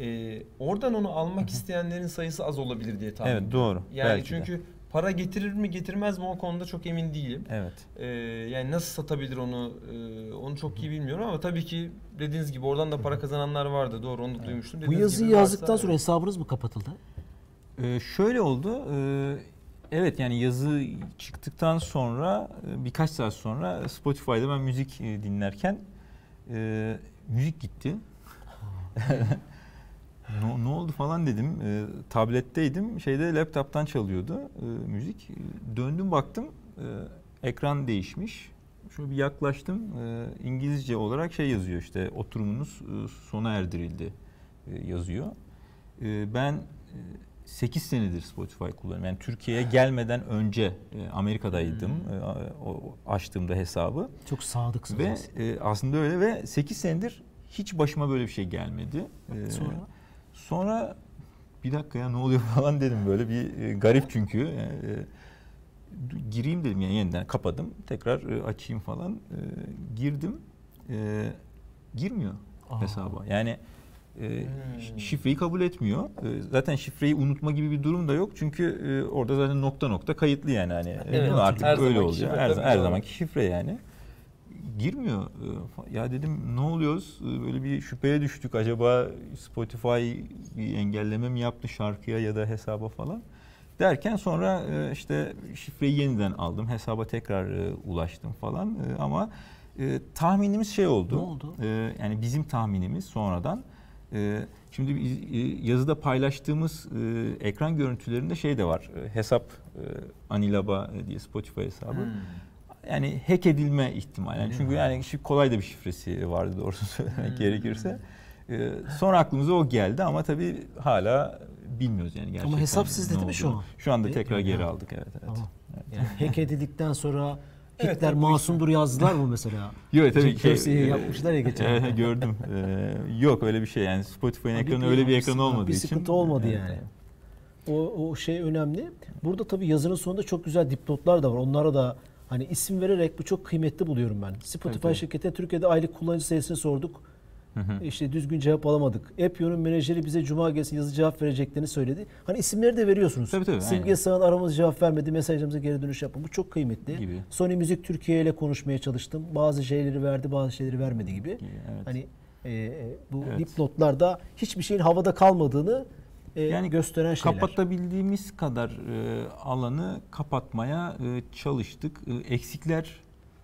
E, oradan onu almak isteyenlerin sayısı az olabilir diye tahmin Evet ediyorum. doğru. Yani Belki de. çünkü para getirir mi getirmez mi o konuda çok emin değilim. Evet. E, yani nasıl satabilir onu e, onu çok iyi bilmiyorum ama tabii ki dediğiniz gibi oradan da para kazananlar vardı. Doğru onu da duymuştum. Bu Dediğiniz yazıyı gibi varsa- yazdıktan sonra hesabınız mı kapatıldı? Ee, şöyle oldu. e, evet yani yazı çıktıktan sonra e, birkaç saat sonra Spotify'da ben müzik e, dinlerken e, müzik gitti. *laughs* ne, ne oldu falan dedim. E, tabletteydim. Şeyde laptop'tan çalıyordu e, müzik. Döndüm baktım. e, ekran değişmiş. Şöyle bir yaklaştım. E, İngilizce olarak şey yazıyor işte oturumunuz e, sona erdirildi e, yazıyor. E, ben e, 8 senedir Spotify kullanıyorum. Yani Türkiye'ye *sighs* gelmeden önce e, Amerika'daydım. E, o, açtığımda hesabı. Çok sadıksınız. Ve aslında. e, aslında öyle ve 8 senedir hiç başıma böyle bir şey gelmedi. E, Sonra? Sonra bir dakika ya ne oluyor *laughs* falan dedim böyle bir e, garip çünkü. E, e, gireyim dedim yani yeniden kapadım. Tekrar e, açayım falan. E, girdim. E, girmiyor Aa. hesaba. Yani e, Hmm. şifreyi kabul etmiyor. E, zaten şifreyi unutma gibi bir durum da yok. Çünkü e, orada zaten nokta nokta kayıtlı yani hani. Evet, artık her öyle oluyor. şifre Her, her zamanki şifre yani. Girmiyor. E, fa- Ya dedim ne oluyoruz? E, Böyle bir şüpheye düştük. Acaba Spotify bir engelleme mi yaptı şarkıya ya da hesaba falan. Derken sonra e, işte şifreyi yeniden aldım. Hesaba tekrar e, ulaştım falan. E, Ama e, tahminimiz şey oldu. Ne oldu? Yani bizim tahminimiz sonradan. Şimdi yazıda paylaştığımız ekran görüntülerinde şey de var. Hesap Anilaba diye Spotify hesabı. Hmm. Yani hack edilme ihtimali. Yani çünkü yani şi- kolay da bir şifresi vardı doğrusu *laughs* söylemek Hmm. gerekirse. E, sonra aklımıza o geldi ama tabii hala bilmiyoruz yani gerçekten. hesap sizde değil mi şu an? Şu anda tekrar geri aldık evet evet. Tamam. Evet. Yani hack *laughs* edildikten sonra Evet, Hitler bu masumdur yazdılar mı mesela? *laughs* Yok tabii Jack Dorsey'i e, yapmışlar ya geçen. Evet gördüm. E, yok öyle bir şey yani Spotify'ın bir- ekranı bir- öyle bir bir ekran olmadığı bir için. sıkıntı olmadı Evet, yani. evet. O, o şey önemli. Burada tabii yazının sonunda çok güzel dipnotlar da var. Onlara da hani isim vererek bu çok kıymetli buluyorum ben. Spotify tabii. şirketine Türkiye'de aylık kullanıcı sayısını sorduk. İşte düzgün cevap alamadık. Epion'un menajeri bize cuma gelsin yazı cevap vereceklerini söyledi. Hani isimleri de veriyorsunuz. Tabii, tabii, Simge aynen. Sağ'ın aramız cevap vermedi. Mesajlarımıza geri dönüş yapın. Bu çok kıymetli. Gibi. Sony Müzik Türkiye ile konuşmaya çalıştım. Bazı şeyleri verdi, bazı şeyleri vermedi gibi. Gibi, evet. Hani e, e, bu Evet. dipnotlarda hiçbir şeyin havada kalmadığını e, Yani gösteren şeyler. Kapatabildiğimiz kadar e, alanı kapatmaya e, çalıştık. E, eksikler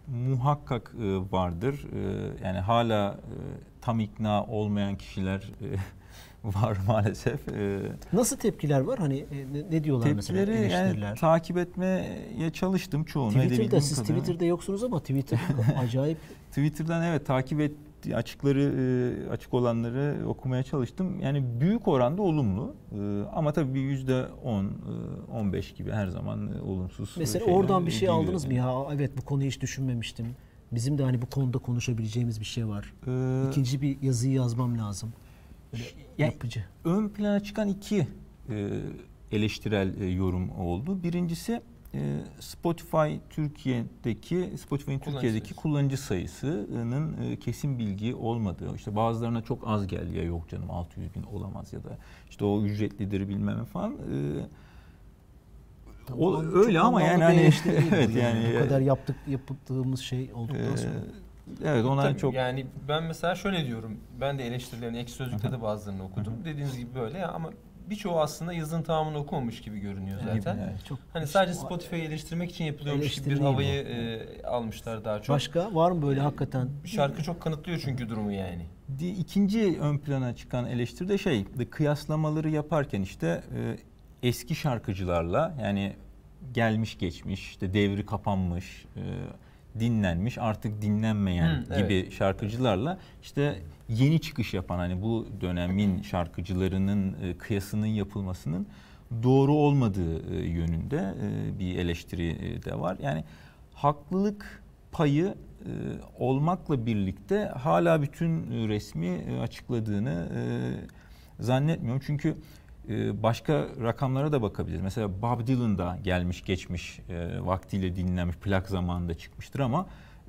muhakkak e, vardır. E, yani hala e, tam ikna olmayan kişiler e, *laughs* var maalesef. E, Nasıl tepkiler var? Hani e, ne, diyorlar mesela tepkileri yani takip etmeye çalıştım çoğunu. Twitter'da siz kadarıyla. Twitter'da yoksunuz ama Twitter *laughs* acayip Twitter'dan evet takip et açıkları e, açık olanları okumaya çalıştım. Yani büyük oranda olumlu. E, ama tabii bir yüzde 10, e, 15 gibi her zaman e, olumsuz. mesela oradan bir şey geliyor aldınız mı ya? Evet bu konuyu hiç düşünmemiştim. Bizim de hani bu konuda konuşabileceğimiz bir şey var. Ee, İkinci bir yazıyı yazmam lazım. Böyle Yani yapıcı. ön plana çıkan iki e, eleştirel e, yorum oldu. Birincisi e, Spotify Türkiye'deki Spotify'ın Türkiye'deki sayısı. kullanıcı sayısının e, kesin bilgi olmadığı. İşte bazılarına çok az geldi ya yok canım 600 bin olamaz ya da işte o ücretlidir bilmem falan. E, o, Tamam, öyle ama yani hani *laughs* bu evet yani. yani bu kadar yaptık yaptığımız şey olduktan e, sonra. evet onlar Tabii çok Yani ben mesela şöyle diyorum. Ben de eleştirilerini ek sözlükte de bazılarını okudum. Dediğiniz gibi böyle ya ama birçoğu aslında yazının tamamını okumamış gibi görünüyor zaten. evet. Çok Hani işte sadece Spotify'ı eleştirmek için yapılıyormuş gibi bir havayı e, almışlar daha çok. Başka var mı böyle hakikaten? Şarkı çok kanıtlıyor çünkü durumu yani. İkinci ön plana çıkan eleştiri de şey, de kıyaslamaları yaparken işte e, eski şarkıcılarla yani gelmiş geçmiş, işte devri kapanmış, e, dinlenmiş, artık dinlenmeyen Hı, gibi şarkıcılarla işte yeni çıkış yapan hani bu dönemin şarkıcılarının e, kıyasının yapılmasının doğru olmadığı e, yönünde e, bir eleştiri e, de var. Yani haklılık payı e, olmakla birlikte hala bütün resmi e, açıkladığını e, zannetmiyorum. Çünkü e, başka rakamlara da bakabiliriz. Mesela Bob Dylan da gelmiş geçmiş e, vaktiyle dinlenmiş plak zamanında çıkmıştır ama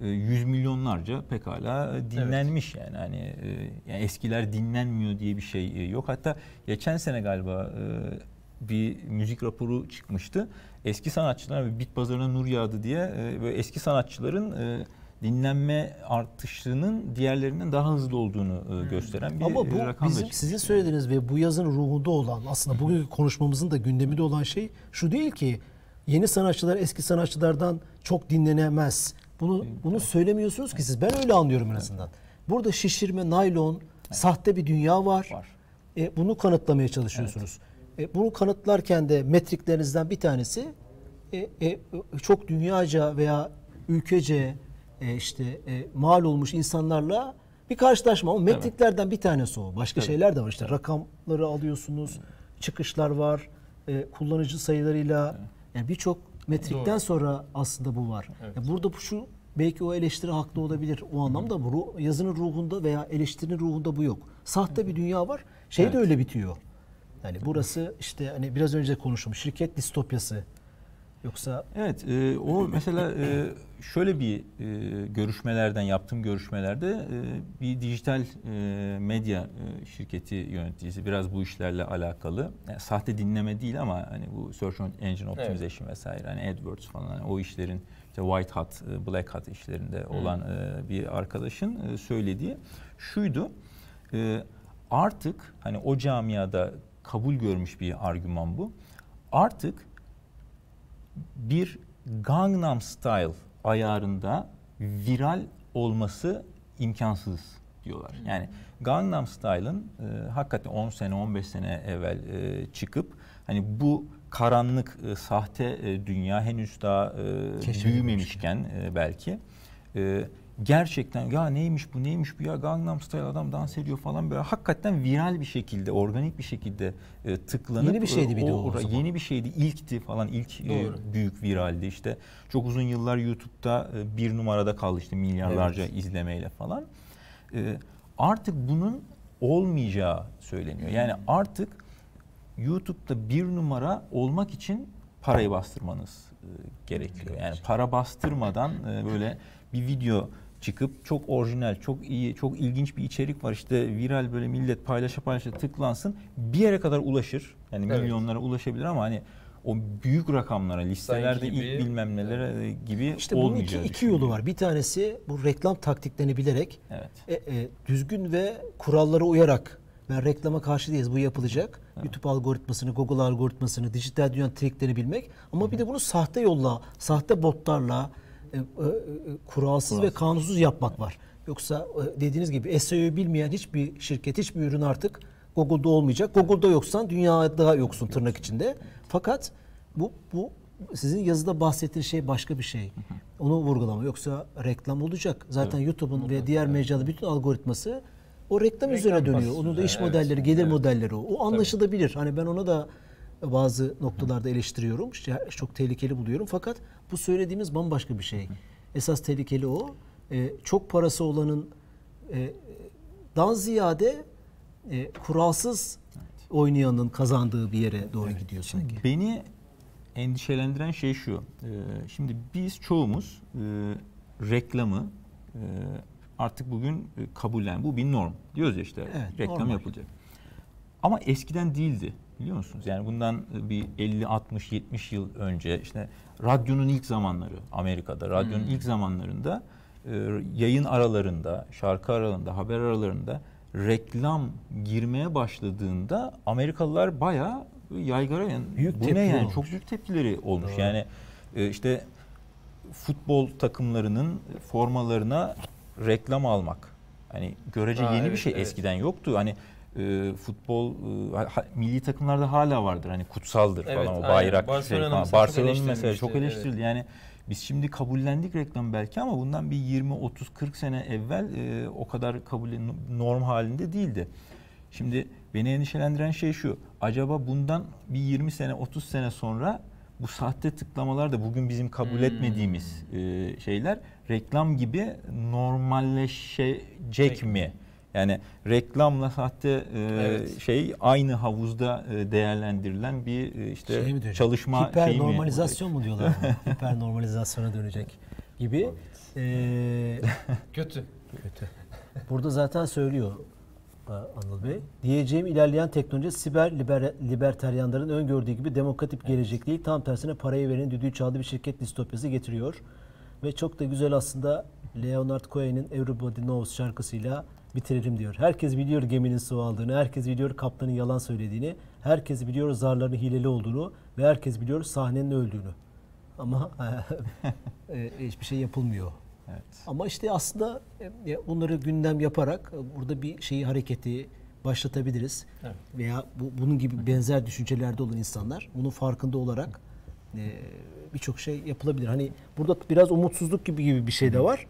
yüz milyonlarca pekala e, dinlenmiş yani hani e, yani eskiler dinlenmiyor diye bir şey e, yok. Hatta geçen sene galiba e, bir müzik raporu çıkmıştı. Eski sanatçılar bit pazarına nur yağdı diye e, böyle eski sanatçıların e, dinlenme artışının diğerlerinden daha hızlı olduğunu e, gösteren bir Ama e, bu rakam bizim sizin söylediğiniz ve bu yazın ruhunda olan aslında bugünkü konuşmamızın da gündeminde olan şey şu değil ki yeni sanatçılar eski sanatçılardan çok dinlenemez. Bunu bunu söylemiyorsunuz ki siz. Ben öyle anlıyorum en azından. Burada şişirme, naylon, sahte bir dünya var. Var. E, bunu kanıtlamaya çalışıyorsunuz. E, bunu kanıtlarken de metriklerinizden bir tanesi e, e, çok dünyaca veya ülkece e, işte e, mal olmuş insanlarla bir karşılaşma. Ama metriklerden bir tanesi o. Başka şeyler de var. İşte rakamları alıyorsunuz, çıkışlar var, e, kullanıcı sayılarıyla. Yani birçok metrikten Doğru. sonra aslında bu var. Ya burada bu şu belki o eleştiri haklı olabilir. O anlamda bu yazının ruhunda veya eleştirinin ruhunda bu yok. Sahte bir dünya var. Şey de Evet. öyle bitiyor. Yani burası işte hani biraz önce konuştum şirket distopyası. Yoksa Evet, e, o mesela e, şöyle bir e, görüşmelerden yaptığım görüşmelerde e, bir dijital e, medya e, şirketi yöneticisi biraz bu işlerle alakalı. Yani sahte dinleme değil ama hani bu search engine optimization vesaire hani AdWords falan hani o işlerin işte white hat, e, black hat işlerinde olan e, bir arkadaşın e, söylediği şuydu. E, artık hani o camiada kabul görmüş bir argüman bu. Artık bir Gangnam Style ayarında viral olması imkansız diyorlar. Yani Gangnam Style'ın e, hakikaten 10 sene 15 sene evvel e, çıkıp hani bu karanlık e, sahte e, dünya henüz daha e, büyümemişken e, belki e, gerçekten ya neymiş bu neymiş bu ya Gangnam Style adam dans ediyor falan. Böyle hakikaten viral bir şekilde organik bir şekilde e, tıklanıp Yeni bir şeydi bir de o o zaman. yeni bir şeydi ilkti falan ilk e, büyük viraldi işte. Çok uzun yıllar YouTube'da e, bir numarada kaldı işte milyarlarca izlemeyle falan. E, artık bunun olmayacağı söyleniyor. Yani artık YouTube'da bir numara olmak için parayı bastırmanız gerekiyor. Yani para bastırmadan e, böyle bir video çıkıp çok orijinal, çok iyi, çok ilginç bir içerik var. İşte viral böyle millet paylaşa paylaşa tıklansın. Bir yere kadar ulaşır. Yani Evet. milyonlara ulaşabilir ama hani o büyük rakamlara, listelerde Sanki gibi- ilk bilmem nelere e, gibi işte bunun iki, iki yolu var. Bir tanesi bu reklam taktiklerini bilerek Evet. e, e, düzgün ve kurallara uyarak ben reklama karşı değiliz bu yapılacak. YouTube algoritmasını, Google algoritmasını, dijital dünyanın triklerini bilmek ama bir de bunu sahte yolla, sahte botlarla e, e, e, kuralsız ve kanunsuz yapmak var. Yoksa e, dediğiniz gibi SEO'yu bilmeyen hiçbir şirket, hiçbir ürün artık Google'da olmayacak. Google'da yoksan dünyada yoksun tırnak içinde. Fakat bu bu sizin yazıda bahsettiğiniz şey başka bir şey. Onu vurgulama. Yoksa reklam olacak. Zaten YouTube'un ve diğer mecraların bütün algoritması o reklam, üzerine Reklam dönüyor. baskısı Onun da iş üzerine, modelleri, evet. gelir Evet. modelleri o. O anlaşılabilir. Hani ben ona da bazı noktalarda eleştiriyorum. İşte çok tehlikeli buluyorum. Fakat bu söylediğimiz bambaşka bir şey. Esas tehlikeli o. e, çok parası olanın e, dan ziyade e, kuralsız oynayanın kazandığı bir yere doğru gidiyor sanki. Beni endişelendiren şey şu. Ee, şimdi biz çoğumuz e, reklamı e, artık bugün e, kabullen. Bu bir norm. Diyoruz ya işte Evet, reklam normal. yapılacak. Ama eskiden değildi. Biliyor musunuz? Yani bundan e, bir 50, 60, 70 yıl önce işte radyonun ilk zamanları Amerika'da, radyonun ilk zamanlarında e, yayın aralarında, şarkı aralarında, haber aralarında reklam girmeye başladığında Amerikalılar bayağı yaygara yani Büyük bu ne yani olmuş. çok büyük tepkileri olmuş. Yani e, işte futbol takımlarının formalarına reklam almak. Hani görece Ha, yeni bir evet, şey evet. eskiden yoktu. Hani e, futbol e, ha- milli takımlarda hala vardır. Hani kutsaldır Evet, falan o aynen. bayrak Barcelona'nın şey falan. Barcelona'nın mesela çok eleştirildi. Yani biz şimdi kabullendik reklam belki ama bundan bir 20 30 40 sene evvel e, o kadar kabul norm halinde değildi. Şimdi beni endişelendiren şey şu. Acaba bundan bir 20 sene 30 sene sonra bu sahte tıklamalar da bugün bizim kabul Hmm. etmediğimiz e, şeyler reklam gibi normalleşecek mi? Yani reklamla sahte e, Evet. şey aynı havuzda e, değerlendirilen bir e, işte Şey mi çalışma Hiper şeyi mi? normalizasyon mu diyorlar? *laughs* Hiper normalizasyona dönecek gibi. Ee, Kötü. kötü. Burada zaten söylüyor Anıl Bey. Diyeceğim ilerleyen teknoloji siber liber, liberteryanların öngördüğü gibi demokratik gelecek değil. Tam tersine parayı veren düdüğü çaldığı bir şirket distopyası getiriyor. Ve çok da güzel aslında Leonard Cohen'in Everybody Knows şarkısıyla bitirelim diyor. Herkes biliyor geminin su aldığını, herkes biliyor kaptanın yalan söylediğini, herkes biliyor zarların hileli olduğunu ve herkes biliyor sahnenin öldüğünü. Ama *laughs* e, hiçbir şey yapılmıyor. Evet. Ama işte aslında e, bunları gündem yaparak e, burada bir şeyi hareketi başlatabiliriz. Evet. Veya bu, bunun gibi benzer düşüncelerde olan insanlar bunun farkında olarak e, birçok şey yapılabilir. Hani burada biraz umutsuzluk gibi gibi bir şey de var.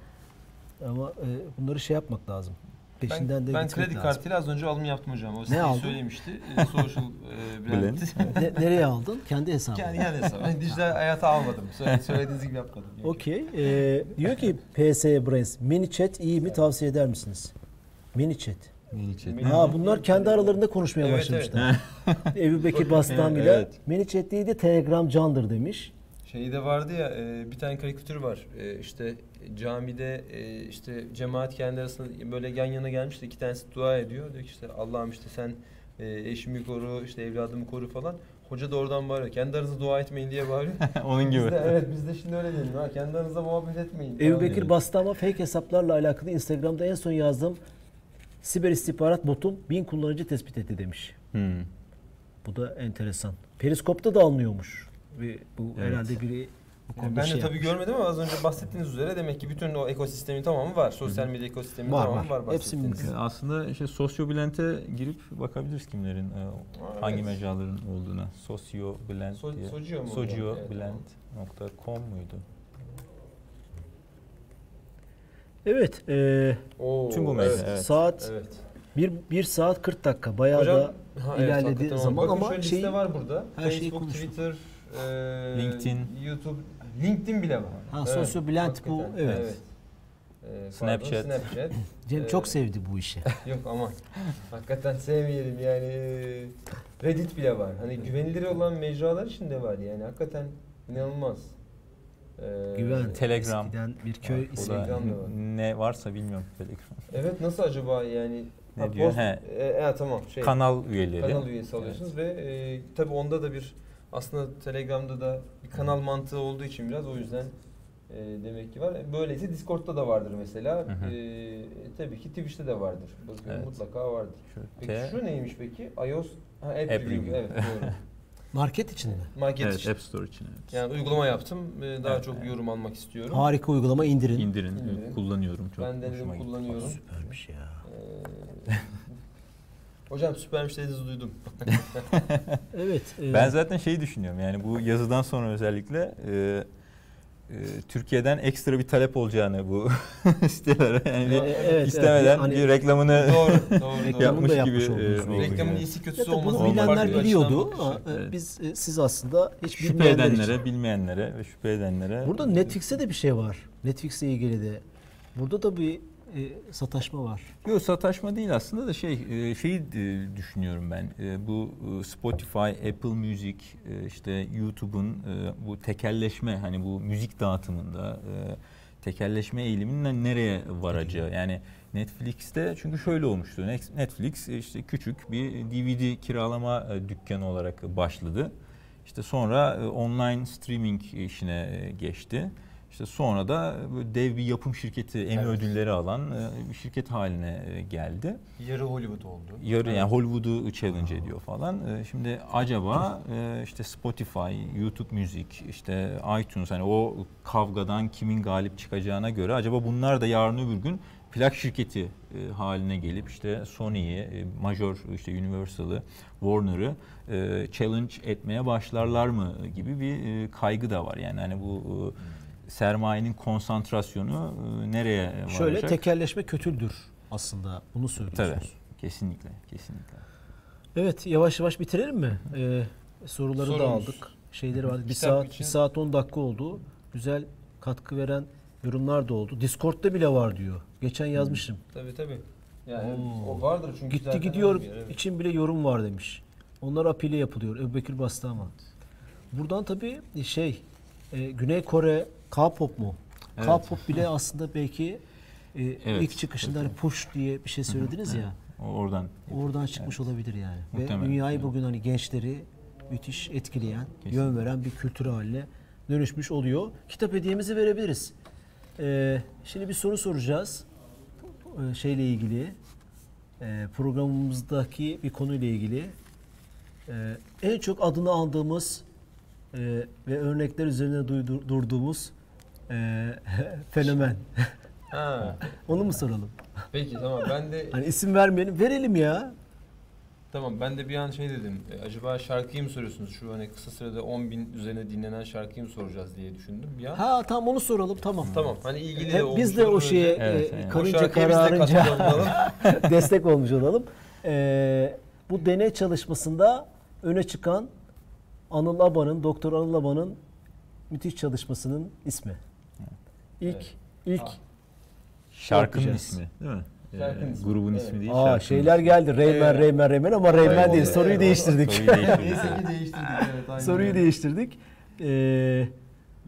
Ama e, bunları şey yapmak lazım. Peşinden Ben, de ben kredi lazım. kartıyla az önce alım yaptım hocam. O size aldın? söylemişti. E, Social e. *laughs* *laughs* Ne- nereye aldın? Kendi hesabına. yani yani hesabı. Ben dijital *laughs* hayata almadım. Söyle- Söylediğiniz gibi yapmadım. Yani. Okey. E, diyor ki PS Brains mini chat iyi mi tavsiye eder misiniz? Mini chat. Mini- Ha bunlar kendi aralarında konuşmaya Evet, başlamışlar. Ebu Bekir Bastami ile Evet. mini chat değil de Telegram candır demiş. Şeyi de vardı ya e, bir tane karikatür var. E, işte camide e, işte cemaat kendi arasında böyle yan yana gelmiş de iki tanesi dua ediyor. Diyor ki işte Allah'ım işte sen e, eşimi koru, işte evladımı koru falan. Hoca da oradan bağırıyor. Kendi aranızda dua etmeyin diye bağırıyor. *laughs* Onun gibi. Biz de, evet biz de şimdi öyle diyelim. Ha, kendi aranızda muhabbet etmeyin. Ebu Bekir. Bastami fake hesaplarla alakalı Instagram'da en son yazdığım siber istihbarat botum bin kullanıcı tespit etti demiş. Hmm. Bu da enteresan. Periskop'ta da alınıyormuş. Ve bu Evet. herhalde biri bu konuda Yani ben de şey tabii yapmış. görmedim ama az önce bahsettiğiniz üzere demek ki bütün o ekosistemin tamamı var. Sosyal medya ekosistemin Var, tamamı var. var. Hepsi mümkün. Aslında işte sosyobilente girip bakabiliriz kimlerin e, hangi evet. mecraların olduğuna. Sosyoblend So- diye. Socio mu? Socioblend.com muydu? Evet. e, Oo, Tüm bu evet. mecra, evet. Saat Evet. 1, 1 saat 40 dakika. Bayağı Hocam, da ha, evet, ilerlediği hakikaten zaman Bakın ama şöyle şey liste var burada. her Facebook, konuştuk. Twitter, e, LinkedIn. YouTube, LinkedIn bile var. Ha, Sosyoblend bu, hakikaten, evet. E, Snapchat. pardon, Snapchat. *laughs* Cem Ee, çok sevdi bu işi. *laughs* Yok ama hakikaten sevmeyelim yani. Reddit bile var. Hani güvenilir olan mecralar içinde var yani. Hakikaten inanılmaz. Ee, Güven. Telegram. Eskiden bir köy O ismi. ne varsa bilmiyorum Telegram. Evet nasıl acaba yani? Ne Ha, diyor? post- He. E, e, tamam şey. Kanal üyeleri. kanal üyesi alıyorsunuz ve e, tabii onda da bir aslında Telegram'da da bir kanal mantığı olduğu için biraz o yüzden e, demek ki var. Böyleyse Discord'da da vardır mesela. Hı hı. E, tabii ki Twitch'te de vardır. Bakıyorum Evet. mutlaka vardır. Şu Peki T- şu neymiş peki? iOS ha, App, App Review. Review. Evet doğru. *laughs* Market için mi? Market Evet, için. App Store için. Evet. Yani uygulama yaptım. E, daha Evet, çok evet. yorum almak istiyorum. Harika uygulama indirin. İndirin, İndirin. kullanıyorum çok ben gitti. kullanıyorum. Süpermiş ya. Ee, *laughs* Hocam süpermiş dediğinizi duydum. *laughs* Evet. e, Ben zaten şeyi düşünüyorum yani bu yazıdan sonra özellikle e, e, Türkiye'den ekstra bir talep olacağını bu *laughs* sitelere yani bir Evet, evet, istemeden hani- bir reklamını doğru, doğru, *laughs* doğru. yapmış da gibi e, Reklamın iyisi kötüsü Zaten olmaz. bunu bilenler biliyordu. bakış. e, Evet. Biz e, siz aslında hiç şüphe bilmeyenler için. edenlere, bilmeyenlere ve şüphe edenlere Burada Netflix'te de bir şey var. Netflix'le ilgili de. Burada da bir e, sataşma var. Yok sataşma değil aslında da şey e, şeyi e, düşünüyorum ben. E, Bu Spotify, Apple Music, e, işte YouTube'un e, bu tekelleşme hani bu müzik dağıtımında e, tekelleşme eğiliminin nereye varacağı. Yani Netflix'te çünkü şöyle olmuştu. Net- Netflix işte küçük bir DVD kiralama dükkanı olarak başladı. İşte sonra online streaming işine geçti. İşte sonra da böyle dev bir yapım şirketi, Emmy Evet. ödülleri alan e, bir şirket haline e, geldi. Yarı Hollywood oldu. Yarı yani Hollywood'u challenge ediyor falan. E, Şimdi acaba e, işte Spotify, YouTube Müzik, işte iTunes hani o kavgadan kimin galip çıkacağına göre acaba bunlar da yarın öbür gün plak şirketi e, haline gelip işte Sony'yi, e, major işte Universal'ı, Warner'ı e, challenge etmeye başlarlar mı gibi bir e, kaygı da var. Yani hani bu e, sermayenin konsantrasyonu e, nereye varacak? Şöyle tekelleşme kötüdür aslında. Bunu Tabii. söylüyorsunuz. Kesinlikle, kesinlikle. Evet yavaş yavaş bitirelim mi? Ee, soruları da Sorumuz. aldık. Şeyleri var. *laughs* Bir saat, için- bir saat 10 dakika oldu. Güzel katkı veren yorumlar da oldu. Discord'da bile var diyor. Geçen yazmışım. Tabii tabii. Yani Oo. o vardır çünkü Gitti gidiyor yer, evet. için bile yorum var demiş. Onlar apile yapılıyor. Ebu Bekir bastı ama. Buradan tabii şey e, Güney Kore K-pop mu? Evet. K-pop bile aslında belki e, Evet. ilk çıkışında hani push diye bir şey söylediniz ya. Oradan. Oradan çıkmış olabilir yani. Ve Muhtemelen, dünyayı evet. bugün hani gençleri müthiş etkileyen, yön Kesinlikle. veren bir kültür haline dönüşmüş oluyor. Kitap hediyemizi verebiliriz. Ee, şimdi bir soru soracağız. Ee, şeyle ilgili. Ee, programımızdaki bir konuyla ilgili. Ee, en çok adını andığımız e, ve örnekler üzerine duydur- durduğumuz e, *laughs* fenomen. Ha. *laughs* Onu mu soralım? Peki tamam ben de Hani isim vermeyelim. Verelim ya. tamam ben de bir an şey dedim. e, acaba şarkıyı mı soruyorsunuz? Şu hani kısa sürede 10 bin üzerine dinlenen şarkıyı mı soracağız diye düşündüm bir an. Ha tamam onu soralım tamam. Tamam hani ilgili Hep olmuş biz de o şeye. Evet, e, evet. O karınca şarkıya biz de kararınca *laughs* destek olmuş olalım. Ee, bu deney çalışmasında öne çıkan Anıl Aba'nın, Doktor Anıl Aba'nın müthiş çalışmasının ismi. İlk Evet. ilk. Şarkının yapacağız. ismi değil mi? Şarkının Ee, ismi, grubun evet. ismi değil. Aa şarkının şeyler ismi. geldi. Reymen, Evet. Reymen, Reymen ama Reymen Evet, değil. evet, Soruyu evet. değiştirdik. Soruyu değiştirdik. Neyse ki değiştirdik evet. aynen Soruyu değiştirdik. Ee,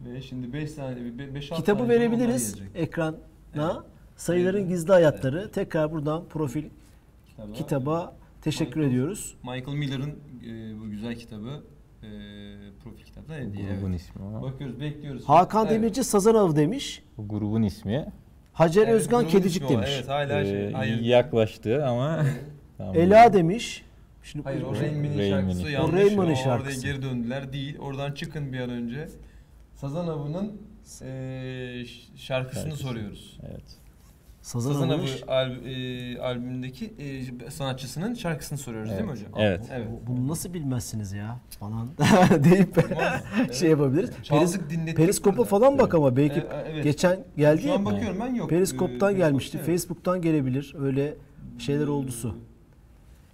Ve şimdi 5 saniye 5 6 kitabı verebiliriz ekrana. Sayıların Evet. gizli hayatları. Tekrar buradan profil kitaba. kitaba teşekkür Michael- ediyoruz. Michael Miller'ın e, bu güzel kitabı e, profil kitapta ne diye. Grubun Evet. ismi ama. Bakıyoruz, bekliyoruz. Hakan Evet. Demirci Sazan Avı demiş. Bu grubun ismi. Hacer Evet, Özgan Kedicik demiş. Evet, hala şey. Ee, Hayır. yaklaştı ama *laughs* tamam. Ela demiş. Şimdi Hayır o Rain şarkısı yanlış. O Rain Man'in Oraya şarkısı. geri döndüler. Değil. Oradan çıkın bir an önce. Sazan Avı'nın e, şarkısını Şarkısı. soruyoruz. Evet. Sazan, Sazan Avı. Avı al- e, albümündeki e, sanatçısının şarkısını soruyoruz değil mi Evet. hocam? Evet. Evet. Bu- Bunu nasıl bilmezsiniz ya falan *laughs* deyip şey yapabiliriz. Peris- Periskop'a falan bak ama belki evet. geçen geldi Şu an bakıyorum ben yok. Periskop'tan Ee, gelmişti. Evet. Facebook'tan gelebilir. Öyle şeyler oldu su.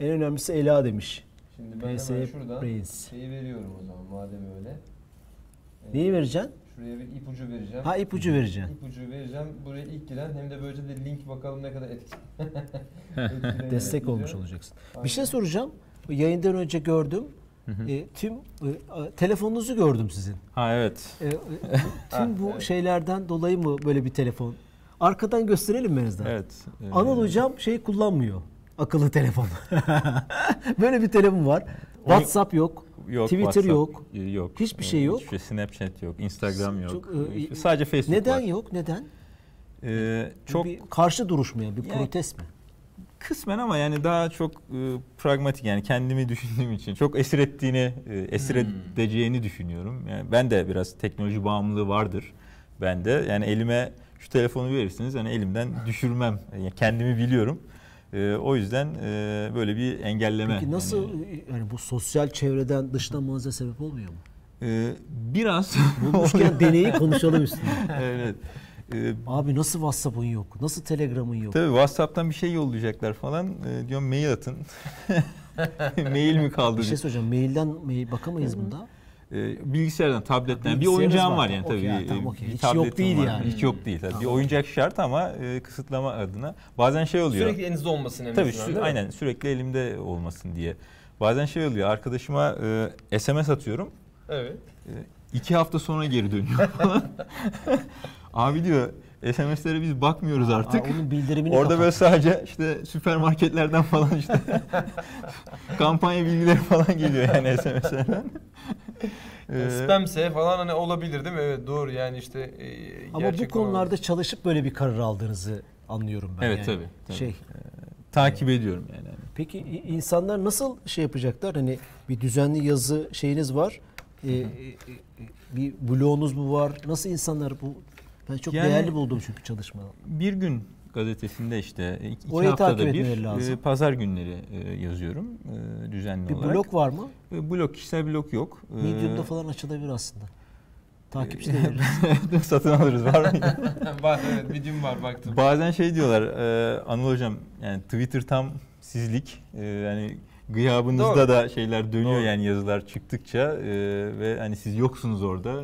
En önemlisi Ela demiş. Şimdi ben PS hemen şuradan Brains. şeyi veriyorum o zaman madem öyle. Ee, Neyi vereceksin? Şuraya bir ipucu vereceğim. Ha ipucu vereceksin. İpucu vereceğim. Buraya ilk giren hem de böylece de link bakalım ne kadar etki. etkilerini *laughs* Destek olmuş olacaksın. Aynen. Bir şey soracağım. Yayından önce gördüm. E, tüm e, telefonunuzu gördüm sizin. Ha evet. E, e, tüm *laughs* bu evet. şeylerden dolayı mı böyle bir telefon? Arkadan gösterelim mi en azından? Evet. Ee, Anıl hocam şey kullanmıyor. Akıllı telefon. *laughs* böyle bir telefon var. WhatsApp yok. Yok, Twitter WhatsApp yok. Yok. Hiçbir şey Ee, yok. Hiçbir şey, Snapchat yok. Instagram yok. Çok, e, Sadece Facebook Neden var. yok? Neden? Ee, çok bir karşı duruş mu ya? Bir Yani- protest mi? kısmen ama yani daha çok e, pragmatik yani kendimi *laughs* düşündüğüm için çok esir ettiğini, e, esir Hmm. edeceğini düşünüyorum. Yani ben de biraz teknoloji bağımlılığı vardır. Ben de yani elime şu telefonu verirsiniz hani elimden düşürmem. Yani kendimi biliyorum. E, o yüzden e, böyle bir engelleme. Peki nasıl Yani, yani bu sosyal çevreden dışlanmanıza sebep olmuyor mu? e, biraz Bulmuşken *laughs* deneyi konuşalım üstüne. evet. E, Abi nasıl WhatsApp'ın yok? Nasıl Telegram'ın yok? Tabii WhatsApp'tan bir şey yollayacaklar falan. E, diyorum mail atın. *laughs* mail mi kaldı? Bir şey soracağım. Mailden mail bakamayız bunda. E, bilgisayardan, tabletten bir oyuncağım var. yani tabii. ha, bir- tamam, okey. bir Hiç yok değil var. yani. Hiç yok değil tabii. Bir oyuncak şart ama e, kısıtlama adına. Bazen şey oluyor. Sürekli elinizde olmasın en Tabii sü- aynen sürekli elimde olmasın diye. Bazen şey oluyor arkadaşıma e, SMS atıyorum. Evet. E, iki hafta sonra geri dönüyor falan. *laughs* Abi diyor SMS'lere biz bakmıyoruz artık. Aa, onun bildirimini Orada kapat. böyle sadece işte süpermarketlerden falan işte *laughs* kampanya bilgileri falan geliyor yani SMS'lerden. Yani Ee, Spamse falan hani olabilir değil mi? Evet doğru yani işte e, Ama bu konularda olamaz. çalışıp böyle bir karar aldığınızı anlıyorum ben. Evet, yani. tabii, tabii. Şey, takip ediyorum yani. peki i- insanlar nasıl şey yapacaklar? Hani bir düzenli yazı şeyiniz var. Ee, e, e, bir blogunuz mu var? Nasıl insanlar bu ben çok Yani- değerli buldum çünkü çalışmayı. Bir gün gazetesinde işte iki iki Orayı haftada bir lazım. e, pazar günleri e, yazıyorum e, düzenli Bir olarak. blog var mı? E, blog kişisel blog yok. E, Medium'da falan açılabilir aslında. Takipçi de veririz. *laughs* satın alırız var mı? *laughs* var evet videom var baktım. Bazen şey diyorlar e, Anıl hocam yani Twitter tam sizlik e, yani gıyabınızda Doğru. da şeyler dönüyor Doğru. yani yazılar çıktıkça e, ve hani siz yoksunuz orada.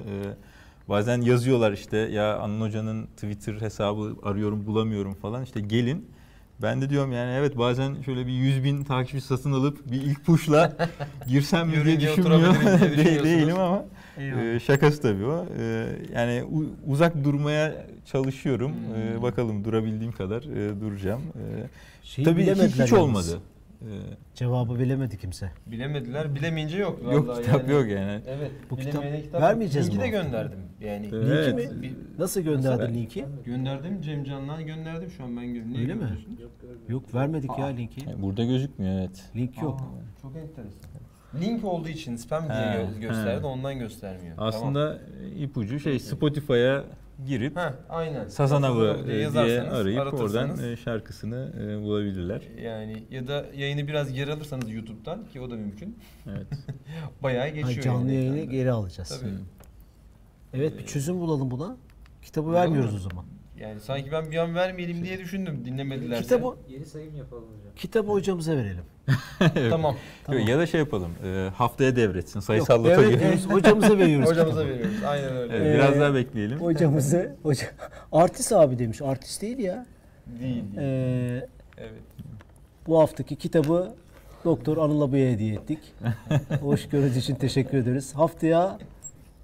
E, bazen yazıyorlar işte ya Anıl hocanın Twitter hesabı arıyorum bulamıyorum falan işte gelin. Ben de diyorum yani evet bazen şöyle bir 100 bin takipçi satın alıp bir ilk pushla *laughs* girsem mi diye düşünmüyor diye *laughs* değilim ama e, şakası tabii o. E, yani u- uzak durmaya çalışıyorum. E, Hmm. bakalım durabildiğim kadar e, duracağım. E, Şeyi tabii hiç, hiç yalnız. olmadı. E, Cevabı bilemedi kimse. Bilemediler. Bilemeyince yok. yok vallahi kitap yani. yok yani. Evet. Bu kitap- kitap vermeyeceğiz Linki mi de gönderdim. Yani Evet. Linki mi? Bir- Nasıl gönderdin Mesela- linki? gönderdim Cem Can'dan gönderdim şu an ben gö- Niye Öyle mi? gönderiyorsunuz? Yok vermedik ya linki. Yani burada gözükmüyor evet. Link yok. Aa, çok enteresan. Link olduğu için spam diye He, gö- gösterdi he. ondan göstermiyor. Aslında e, ipucu şey Spotify'ya girip. Heh, aynen. Sazanavı diye arayıp oradan aratırsanız, e, şarkısını e, bulabilirler. yani ya da yayını biraz geri alırsanız YouTube'dan ki o da mümkün. Evet. *laughs* Bayağı geçiyor. canlı yani yayını geri alacağız. Tabii. Evet bir çözüm bulalım buna. Kitabı Bulalım vermiyoruz mı? o zaman. Yani sanki ben bir an vermeyelim diye düşündüm dinlemedilerse. Kitabı Yeni sayım yapalım hocam. kitabı hocamıza verelim. *laughs* Tamam. Tamam. Ya da şey yapalım. e, haftaya devretsin. Sayısal loto gibi. hocamıza veriyoruz. Hocamıza veriyoruz. Aynen öyle. Evet, biraz Ee, daha bekleyelim. Hocamıza, *laughs* hoca, artist abi demiş. Artist değil ya. Değil. değil. Ee, Evet. bu haftaki kitabı Doktor Anıl Abi'ye hediye ettik. *laughs* Hoşgörünüz için teşekkür ederiz. Haftaya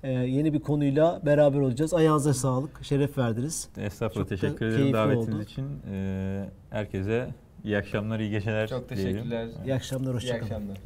e, yeni bir konuyla beraber olacağız. Ayağınıza sağlık. Şeref verdiniz. Estağfurullah Çok teşekkür ederim davetiniz oldu. için. E, herkese iyi akşamlar, iyi geceler Çok diyelim. teşekkürler. İyi akşamlar, İyi hoşçakalın. akşamlar.